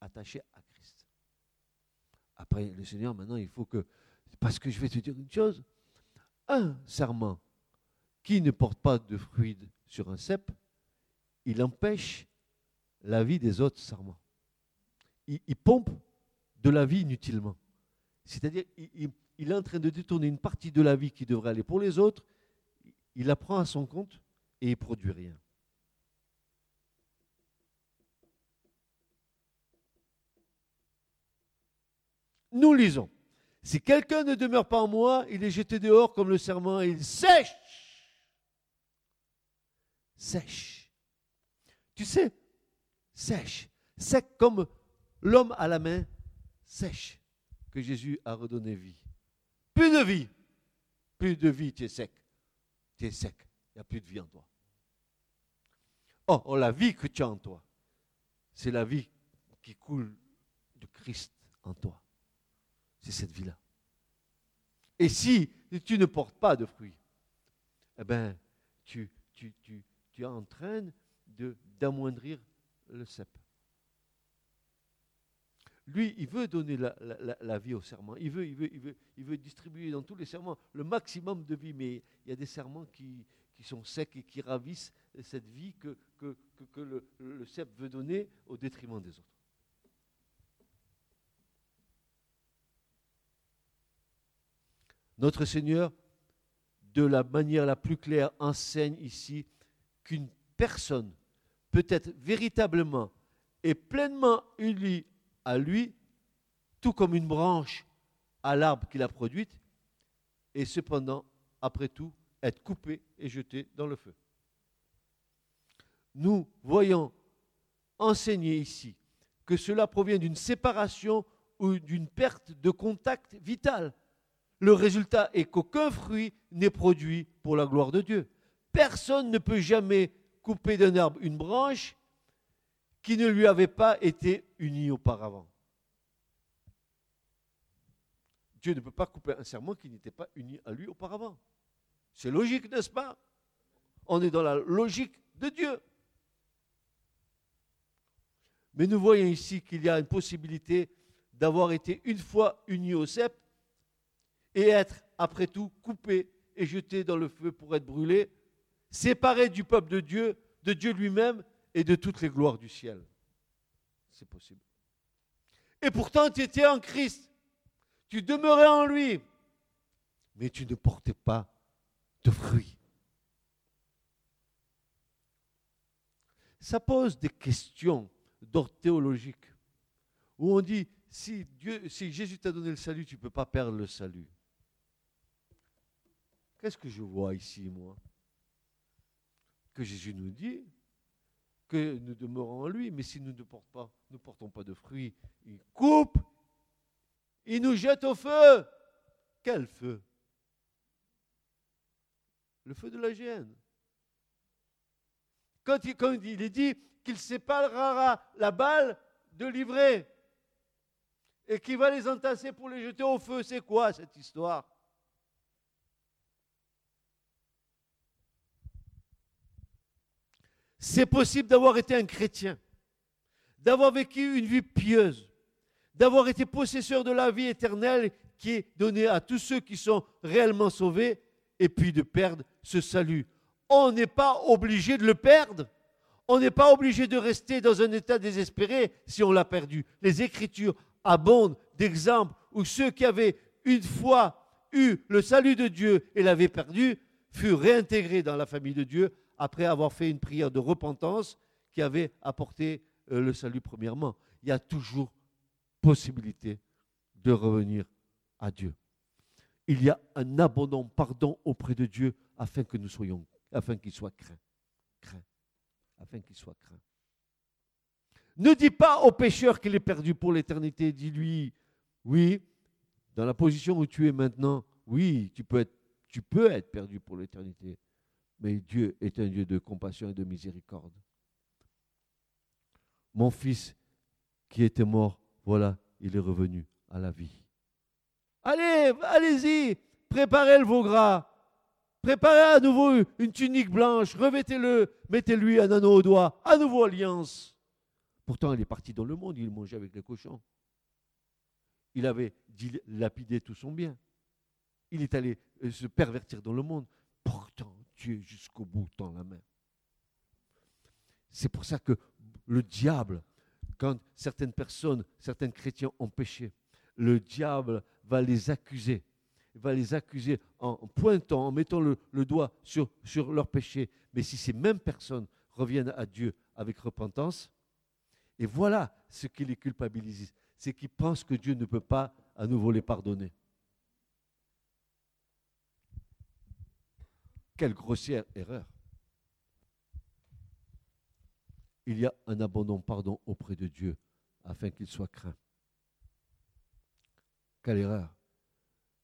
attachés à Christ. Après, le Seigneur, maintenant, il faut que... Parce que je vais te dire une chose. Un serment qui ne porte pas de fruits sur un cep, il empêche la vie des autres serments. Il, pompe de la vie inutilement. C'est-à-dire, il, est en train de détourner une partie de la vie qui devrait aller pour les autres, il la prend à son compte et il produit rien. Nous lisons. Si quelqu'un ne demeure pas en moi, il est jeté dehors comme le serment et il sèche. Sèche. Tu sais, sèche. Sec comme l'homme à la main sèche que Jésus a redonné vie. Plus de vie. Plus de vie, tu es sec. Tu es sec. Il n'y a plus de vie en toi. Oh, oh, la vie que tu as en toi, c'est la vie qui coule de Christ en toi c'est cette vie-là. Et si tu ne portes pas de fruits, eh tu, tu es en train d'amoindrir le cep. Lui, il veut donner la, vie au serment. Il veut, distribuer dans tous les serments le maximum de vie. Mais il y a des serments qui, sont secs et qui ravissent cette vie que, le, le veut donner au détriment des autres. Notre Seigneur, de la manière la plus claire, enseigne ici qu'une personne peut être véritablement et pleinement unie à lui, tout comme une branche à l'arbre qu'il a produite, et cependant, après tout, être coupée et jetée dans le feu. Nous voyons enseigner ici que cela provient d'une séparation ou d'une perte de contact vital le résultat est qu'aucun fruit n'est produit pour la gloire de Dieu. Personne ne peut jamais couper d'un arbre une branche qui ne lui avait pas été unie auparavant. Dieu ne peut pas couper un serment qui n'était pas uni à lui auparavant. C'est logique, n'est-ce pas? On est dans la logique de Dieu. Mais nous voyons ici qu'il y a une possibilité d'avoir été une fois uni au cep et être, après tout, coupé et jeté dans le feu pour être brûlé, séparé du peuple de Dieu, de Dieu lui-même et de toutes les gloires du ciel. C'est possible. Et pourtant, tu étais en Christ. Tu demeurais en lui. Mais tu ne portais pas de fruits. Ça pose des questions d'ordre théologique. Où on dit, si, Dieu, si Jésus t'a donné le salut, tu ne peux pas perdre le salut. Qu'est-ce que je vois ici, moi? Que Jésus nous dit nous demeurons en lui, mais si nous ne portons pas, ne portons pas de fruits, il coupe, il nous jette au feu. Quel feu? Le feu de la gêne. Quand il, quand est dit qu'il séparera la balle de l'ivraie et qu'il va les entasser pour les jeter au feu, c'est quoi cette histoire? C'est possible d'avoir été un chrétien, d'avoir vécu une vie pieuse, d'avoir été possesseur de la vie éternelle qui est donnée à tous ceux qui sont réellement sauvés, et puis de perdre ce salut. On n'est pas obligé de le perdre. On n'est pas obligé de rester dans un état désespéré si on l'a perdu. Les Écritures abondent d'exemples où ceux qui avaient une fois eu le salut de Dieu et l'avaient perdu furent réintégrés dans la famille de Dieu après avoir fait une prière de repentance qui avait apporté euh, le salut premièrement. Il y a toujours possibilité de revenir à Dieu. Il y a un abondant pardon auprès de Dieu afin que nous soyons, afin qu'il soit craint. Craint. Afin qu'il soit craint. Ne dis pas au pécheur qu'il est perdu pour l'éternité. Dis-lui, oui, dans la position où tu es maintenant, oui, tu peux être, tu peux être perdu pour l'éternité. Mais Dieu est un Dieu de compassion et de miséricorde. Mon fils qui était mort, voilà, il est revenu à la vie. Allez, allez-y, préparez le veau gras. Préparez à nouveau une tunique blanche, revêtez-le, mettez-lui un anneau au doigt, à nouveau alliance. Pourtant, il est parti dans le monde, il mangeait avec les cochons. Il avait dilapidé tout son bien. Il est allé euh, se pervertir dans le monde. Jusqu'au bout tend la main. C'est pour ça que le diable, quand certaines personnes, certains chrétiens ont péché, le diable va les accuser. Va les accuser en pointant, en mettant le, doigt sur, sur leur péché. Mais si ces mêmes personnes reviennent à Dieu avec repentance, et voilà ce qui les culpabilise, c'est qu'ils pensent que Dieu ne peut pas à nouveau les pardonner. Quelle grossière erreur. Il y a un abandon pardon auprès de Dieu afin qu'il soit craint. Quelle erreur.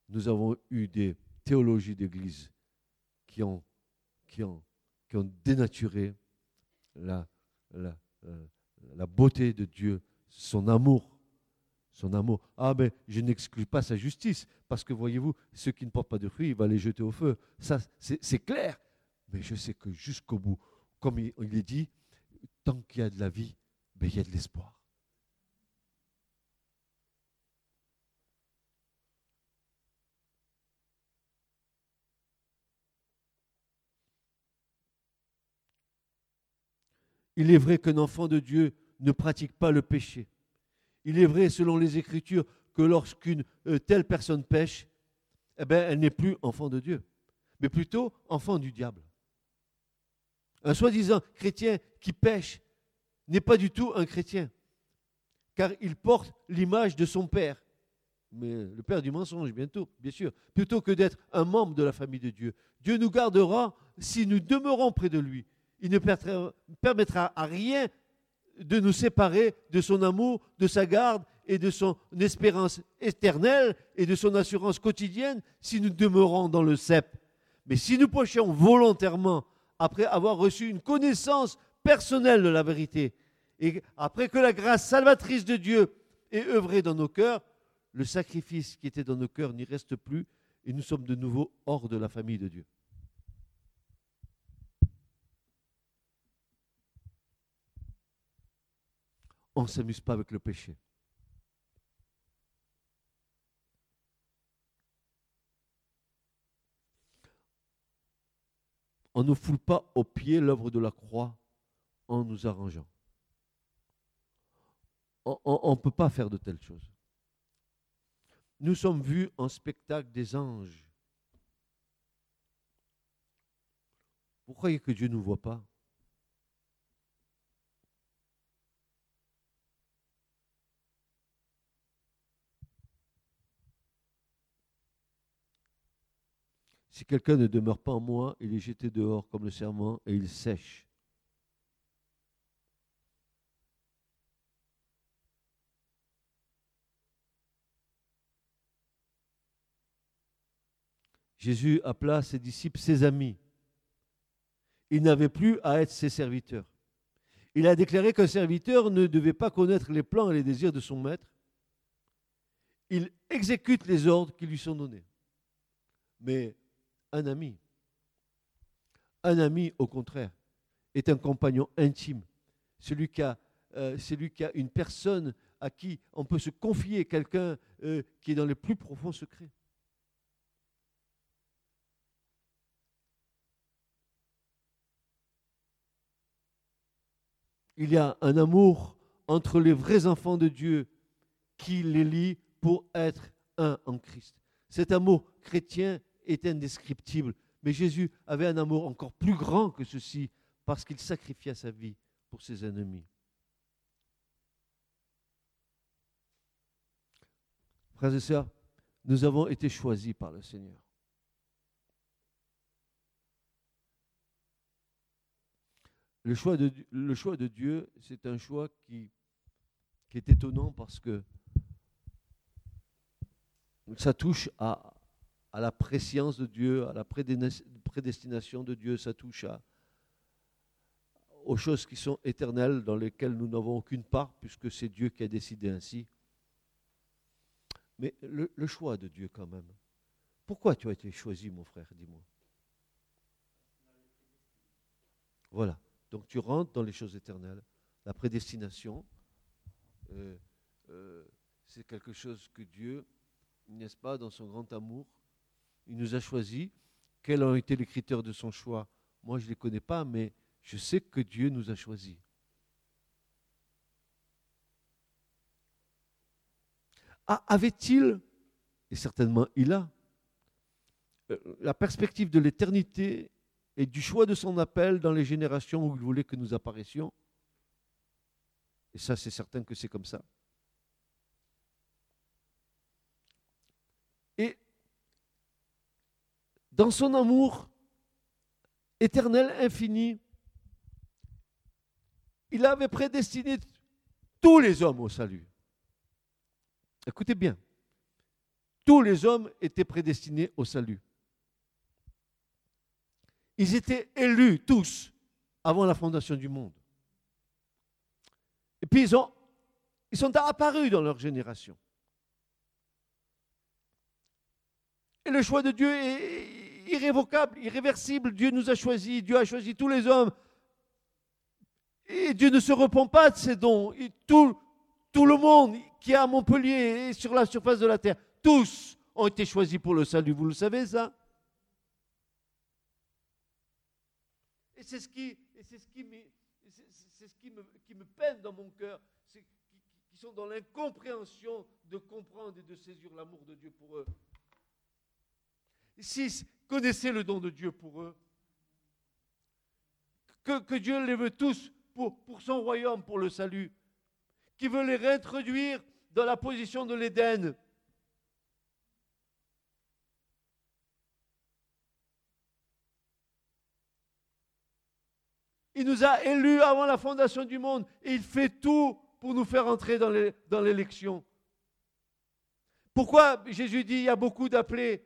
Nous avons eu des théologies d'Église qui ont, dénaturé euh, la beauté de Dieu, son amour. Son amour. Ah, mais je n'exclus pas sa justice, parce que voyez-vous, ceux qui ne portent pas de fruits, il va les jeter au feu. Ça, c'est clair. Mais je sais que jusqu'au bout, comme il, est dit, tant qu'il y a de la vie, ben, il y a de l'espoir. Il est vrai qu'un enfant de Dieu ne pratique pas le péché. Il est vrai, selon les Écritures, que lorsqu'une euh, telle personne pêche, eh ben, elle n'est plus enfant de Dieu, mais plutôt enfant du diable. Un soi-disant chrétien qui pêche n'est pas du tout un chrétien, car il porte l'image de son père, mais le père du mensonge, bientôt, bien sûr, plutôt que d'être un membre de la famille de Dieu. Dieu nous gardera si nous demeurons près de lui. Il ne permettra à rien de nous séparer de son amour, de sa garde et de son espérance éternelle et de son assurance quotidienne si nous demeurons dans le cep. Mais si nous pochons volontairement après avoir reçu une connaissance personnelle de la vérité, et après que la grâce salvatrice de Dieu ait œuvré dans nos cœurs, le sacrifice qui était dans nos cœurs n'y reste plus et nous sommes de nouveau hors de la famille de Dieu. On ne s'amuse pas avec le péché. On ne foule pas au pied l'œuvre de la croix en nous arrangeant. On ne peut pas faire de telles choses. Nous sommes vus en spectacle des anges. Vous croyez que Dieu ne nous voit pas? Si quelqu'un ne demeure pas en moi, il est jeté dehors comme le serment et il sèche. Jésus appela ses disciples ses amis. Il n'avait plus à être ses serviteurs. Il a déclaré qu'un serviteur ne devait pas connaître les plans et les désirs de son maître. Il exécute les ordres qui lui sont donnés. Mais un ami. Un ami, au contraire, est un compagnon intime. Celui qui a, euh, qui a une personne à qui on peut se confier, quelqu'un euh, qui est dans les plus profonds secrets. Il y a un amour entre les vrais enfants de Dieu qui les lie pour être un en Christ. Cet amour chrétien est indescriptible. Mais Jésus avait un amour encore plus grand que ceci parce qu'il sacrifia sa vie pour ses ennemis. Frères et sœurs, nous avons été choisis par le Seigneur. Le choix de, Dieu, c'est un choix qui est étonnant parce que ça touche à, à la préscience de Dieu, à la prédestination de Dieu, ça touche aux choses qui sont éternelles, dans lesquelles nous n'avons aucune part, puisque c'est Dieu qui a décidé ainsi. Mais le, le, choix de Dieu quand même. Pourquoi tu as été choisi, mon frère Dis-moi. Voilà. Donc tu rentres dans les choses éternelles. La prédestination, euh, euh, c'est quelque chose que Dieu, n'est-ce pas, dans son grand amour, il nous a choisis. Quels ont été les critères de son choix? Moi, je ne les connais pas, mais je sais que Dieu nous a choisis. Ah, avait-il, et certainement il a, euh, la perspective de l'éternité et du choix de son appel dans les générations où il voulait que nous apparaissions Et ça, c'est certain que c'est comme ça. Et dans son amour éternel, infini, il avait prédestiné tous les hommes au salut. Écoutez bien, tous les hommes étaient prédestinés au salut. Ils étaient élus tous avant la fondation du monde. Et puis ils, ont, ils sont apparus dans leur génération. Et le choix de Dieu est irrévocable, irréversible. Dieu nous a choisis, Dieu a choisi tous les hommes. Et Dieu ne se repent pas de ses dons. Tout, le monde qui est à Montpellier et sur la surface de la terre, tous ont été choisis pour le salut. Vous le savez, ça? Et c'est ce qui, c'est ce qui, c'est ce qui me, peine dans mon cœur, c'est qui sont dans l'incompréhension de comprendre et de saisir l'amour de Dieu pour eux connaissez le don de Dieu pour eux. Que, Dieu les veut tous pour, pour, son royaume, pour le salut. Qui veut les réintroduire dans la position de l'Éden. Il nous a élus avant la fondation du monde et il fait tout pour nous faire entrer dans l'élection. Pourquoi Jésus dit il y a beaucoup d'appelés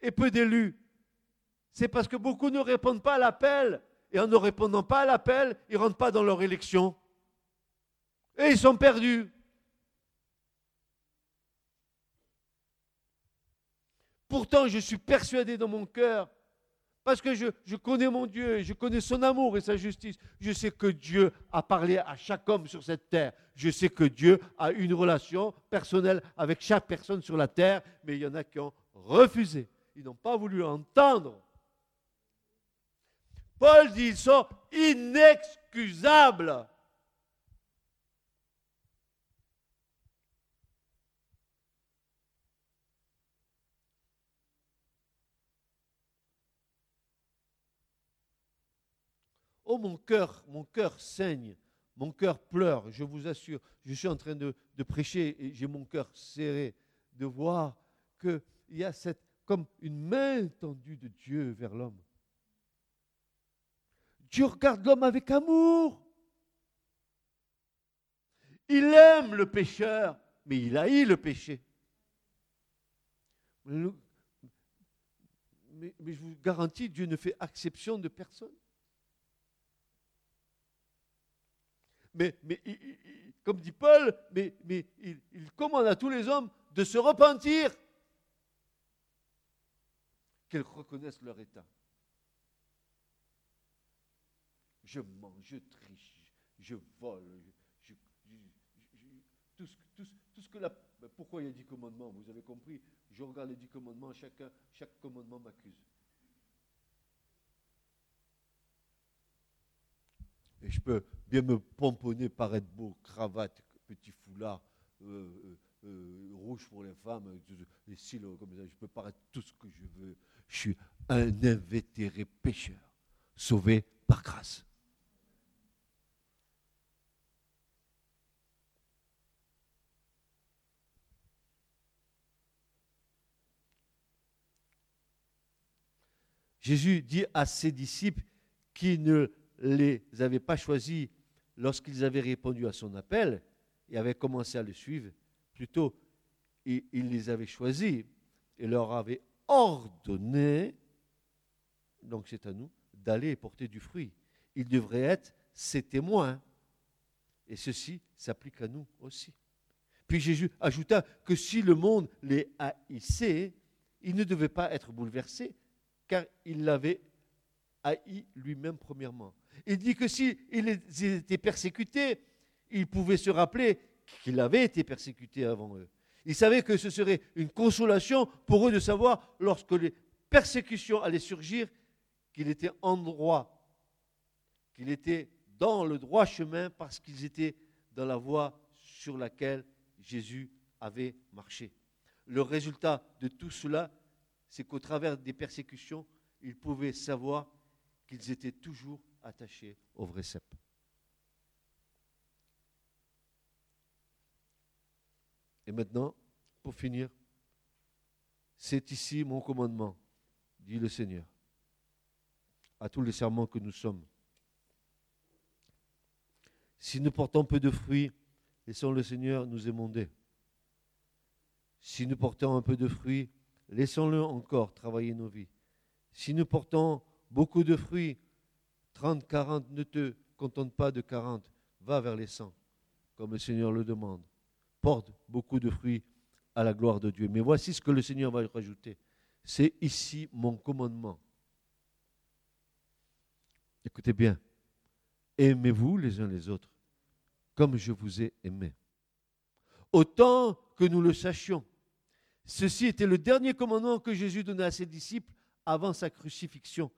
et peu d'élus c'est parce que beaucoup ne répondent pas à l'appel et en ne répondant pas à l'appel, ils ne rentrent pas dans leur élection. Et ils sont perdus. Pourtant, je suis persuadé dans mon cœur, parce que je, connais mon Dieu, je connais son amour et sa justice, je sais que Dieu a parlé à chaque homme sur cette terre. Je sais que Dieu a une relation personnelle avec chaque personne sur la terre, mais il y en a qui ont refusé. Ils n'ont pas voulu entendre Paul dit, ils sont inexcusables. Oh mon cœur, mon cœur saigne, mon cœur pleure, je vous assure. Je suis en train de, prêcher et j'ai mon cœur serré de voir qu'il y a cette, comme une main tendue de Dieu vers l'homme. Dieu regarde l'homme avec amour. Il aime le pécheur, mais il haït le péché. Mais, je vous garantis, Dieu ne fait exception de personne. Mais, comme dit Paul, il commande à tous les hommes de se repentir, qu'ils reconnaissent leur état je mens, je triche, je vole, je, tout, ce, que la... Ben, pourquoi il y a dix commandements Vous avez compris? Je regarde les dix commandements, chacun, chaque commandement m'accuse. Et je peux bien me pomponner, paraître beau, cravate, petit foulard, euh, euh, euh, rouge pour les femmes, les cils comme ça. Je peux paraître tout ce que je veux. Je suis un invétéré pécheur, sauvé par grâce. Jésus dit à ses disciples qu'il ne les avait pas choisis lorsqu'ils avaient répondu à son appel et avaient commencé à le suivre. Plutôt, il, les avait choisis et leur avait ordonné, donc c'est à nous, d'aller porter du fruit. Ils devraient être ses témoins. Et ceci s'applique à nous aussi. Puis Jésus ajouta que si le monde les haïssait, il ne devait pas être bouleversé, car il l'avait haï lui-même premièrement. Il dit que s'ils étaient persécutés, il pouvait se rappeler qu'il avait été persécuté avant eux. Il savait que ce serait une consolation pour eux de savoir, lorsque les persécutions allaient surgir, qu'il était en droit, qu'il était dans le droit chemin parce qu'ils étaient dans la voie sur laquelle Jésus avait marché. Le résultat de tout cela, c'est qu'au travers des persécutions, ils pouvaient savoir qu'ils étaient toujours attachés au vrai cep. Et maintenant, pour finir, c'est ici mon commandement, dit le Seigneur, à tous les serments que nous sommes. Si nous portons peu de fruits, laissons le Seigneur nous émonder. Si nous portons un peu de fruits, laissons-le encore travailler nos vies. Si nous portons beaucoup de fruits, 30, 40, ne te contente pas de 40, va vers les 100, comme le Seigneur le demande. Porte beaucoup de fruits à la gloire de Dieu. Mais voici ce que le Seigneur va rajouter. C'est ici mon commandement. Écoutez bien. Aimez-vous les uns les autres comme je vous ai aimé. Autant que nous le sachions. Ceci était le dernier commandement que Jésus donna à ses disciples avant sa crucifixion.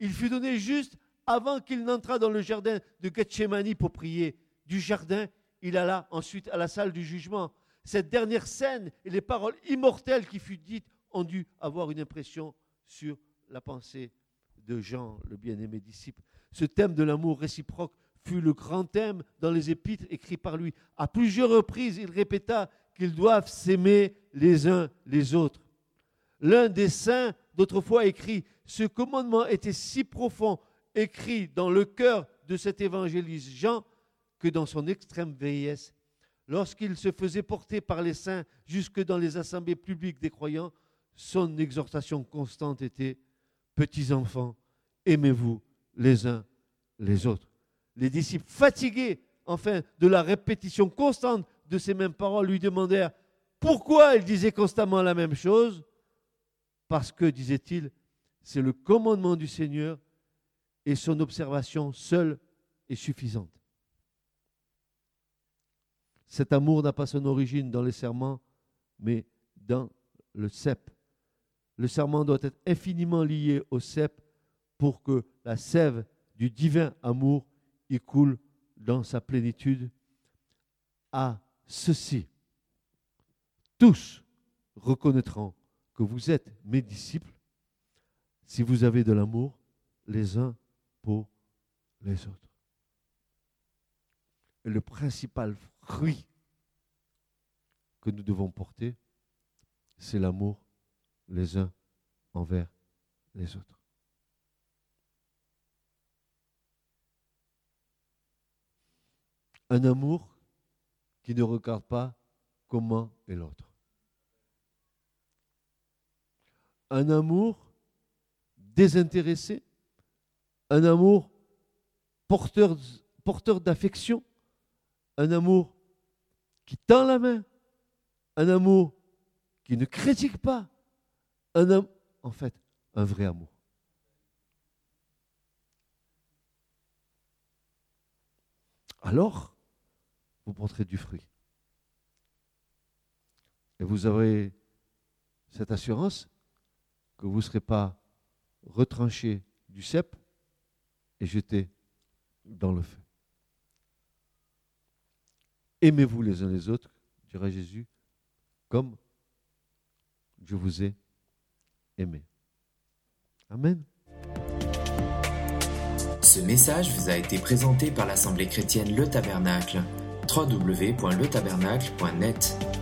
Il fut donné juste avant qu'il n'entrât dans le jardin de Gethsemane pour prier. Du jardin, il alla ensuite à la salle du jugement. Cette dernière scène et les paroles immortelles qui furent dites ont dû avoir une impression sur la pensée de Jean, le bien-aimé disciple. Ce thème de l'amour réciproque fut le grand thème dans les épîtres écrits par lui. À plusieurs reprises, il répéta qu'ils doivent s'aimer les uns les autres. L'un des saints d'autrefois écrit, ce commandement était si profond, écrit dans le cœur de cet évangéliste Jean, que dans son extrême vieillesse, lorsqu'il se faisait porter par les saints jusque dans les assemblées publiques des croyants, son exhortation constante était Petits enfants, aimez-vous les uns les autres les disciples, fatigués enfin de la répétition constante de ces mêmes paroles, lui demandèrent pourquoi il disait constamment la même chose? Parce que, disait-il, c'est le commandement du Seigneur et son observation seule est suffisante. Cet amour n'a pas son origine dans les serments, mais dans le cep. Le serment doit être infiniment lié au cep pour que la sève du divin amour il coule dans sa plénitude ceci. Tous reconnaîtront que vous êtes mes disciples si vous avez de l'amour les uns pour les autres. Et le principal fruit que nous devons porter, c'est l'amour les uns envers les autres. Un amour qui ne regarde pas comment est l'autre. Un amour désintéressé, un amour porteur, porteur d'affection, un amour qui tend la main, un amour qui ne critique pas, un en fait, un vrai amour. Alors, vous porterez du fruit. Et vous aurez cette assurance que vous ne serez pas retranché du cep et jeté dans le feu. Aimez-vous les uns les autres, dira Jésus, comme je vous ai aimé. Amen. Ce message vous a été présenté par l'Assemblée chrétienne Le Tabernacle www.letabernacle.net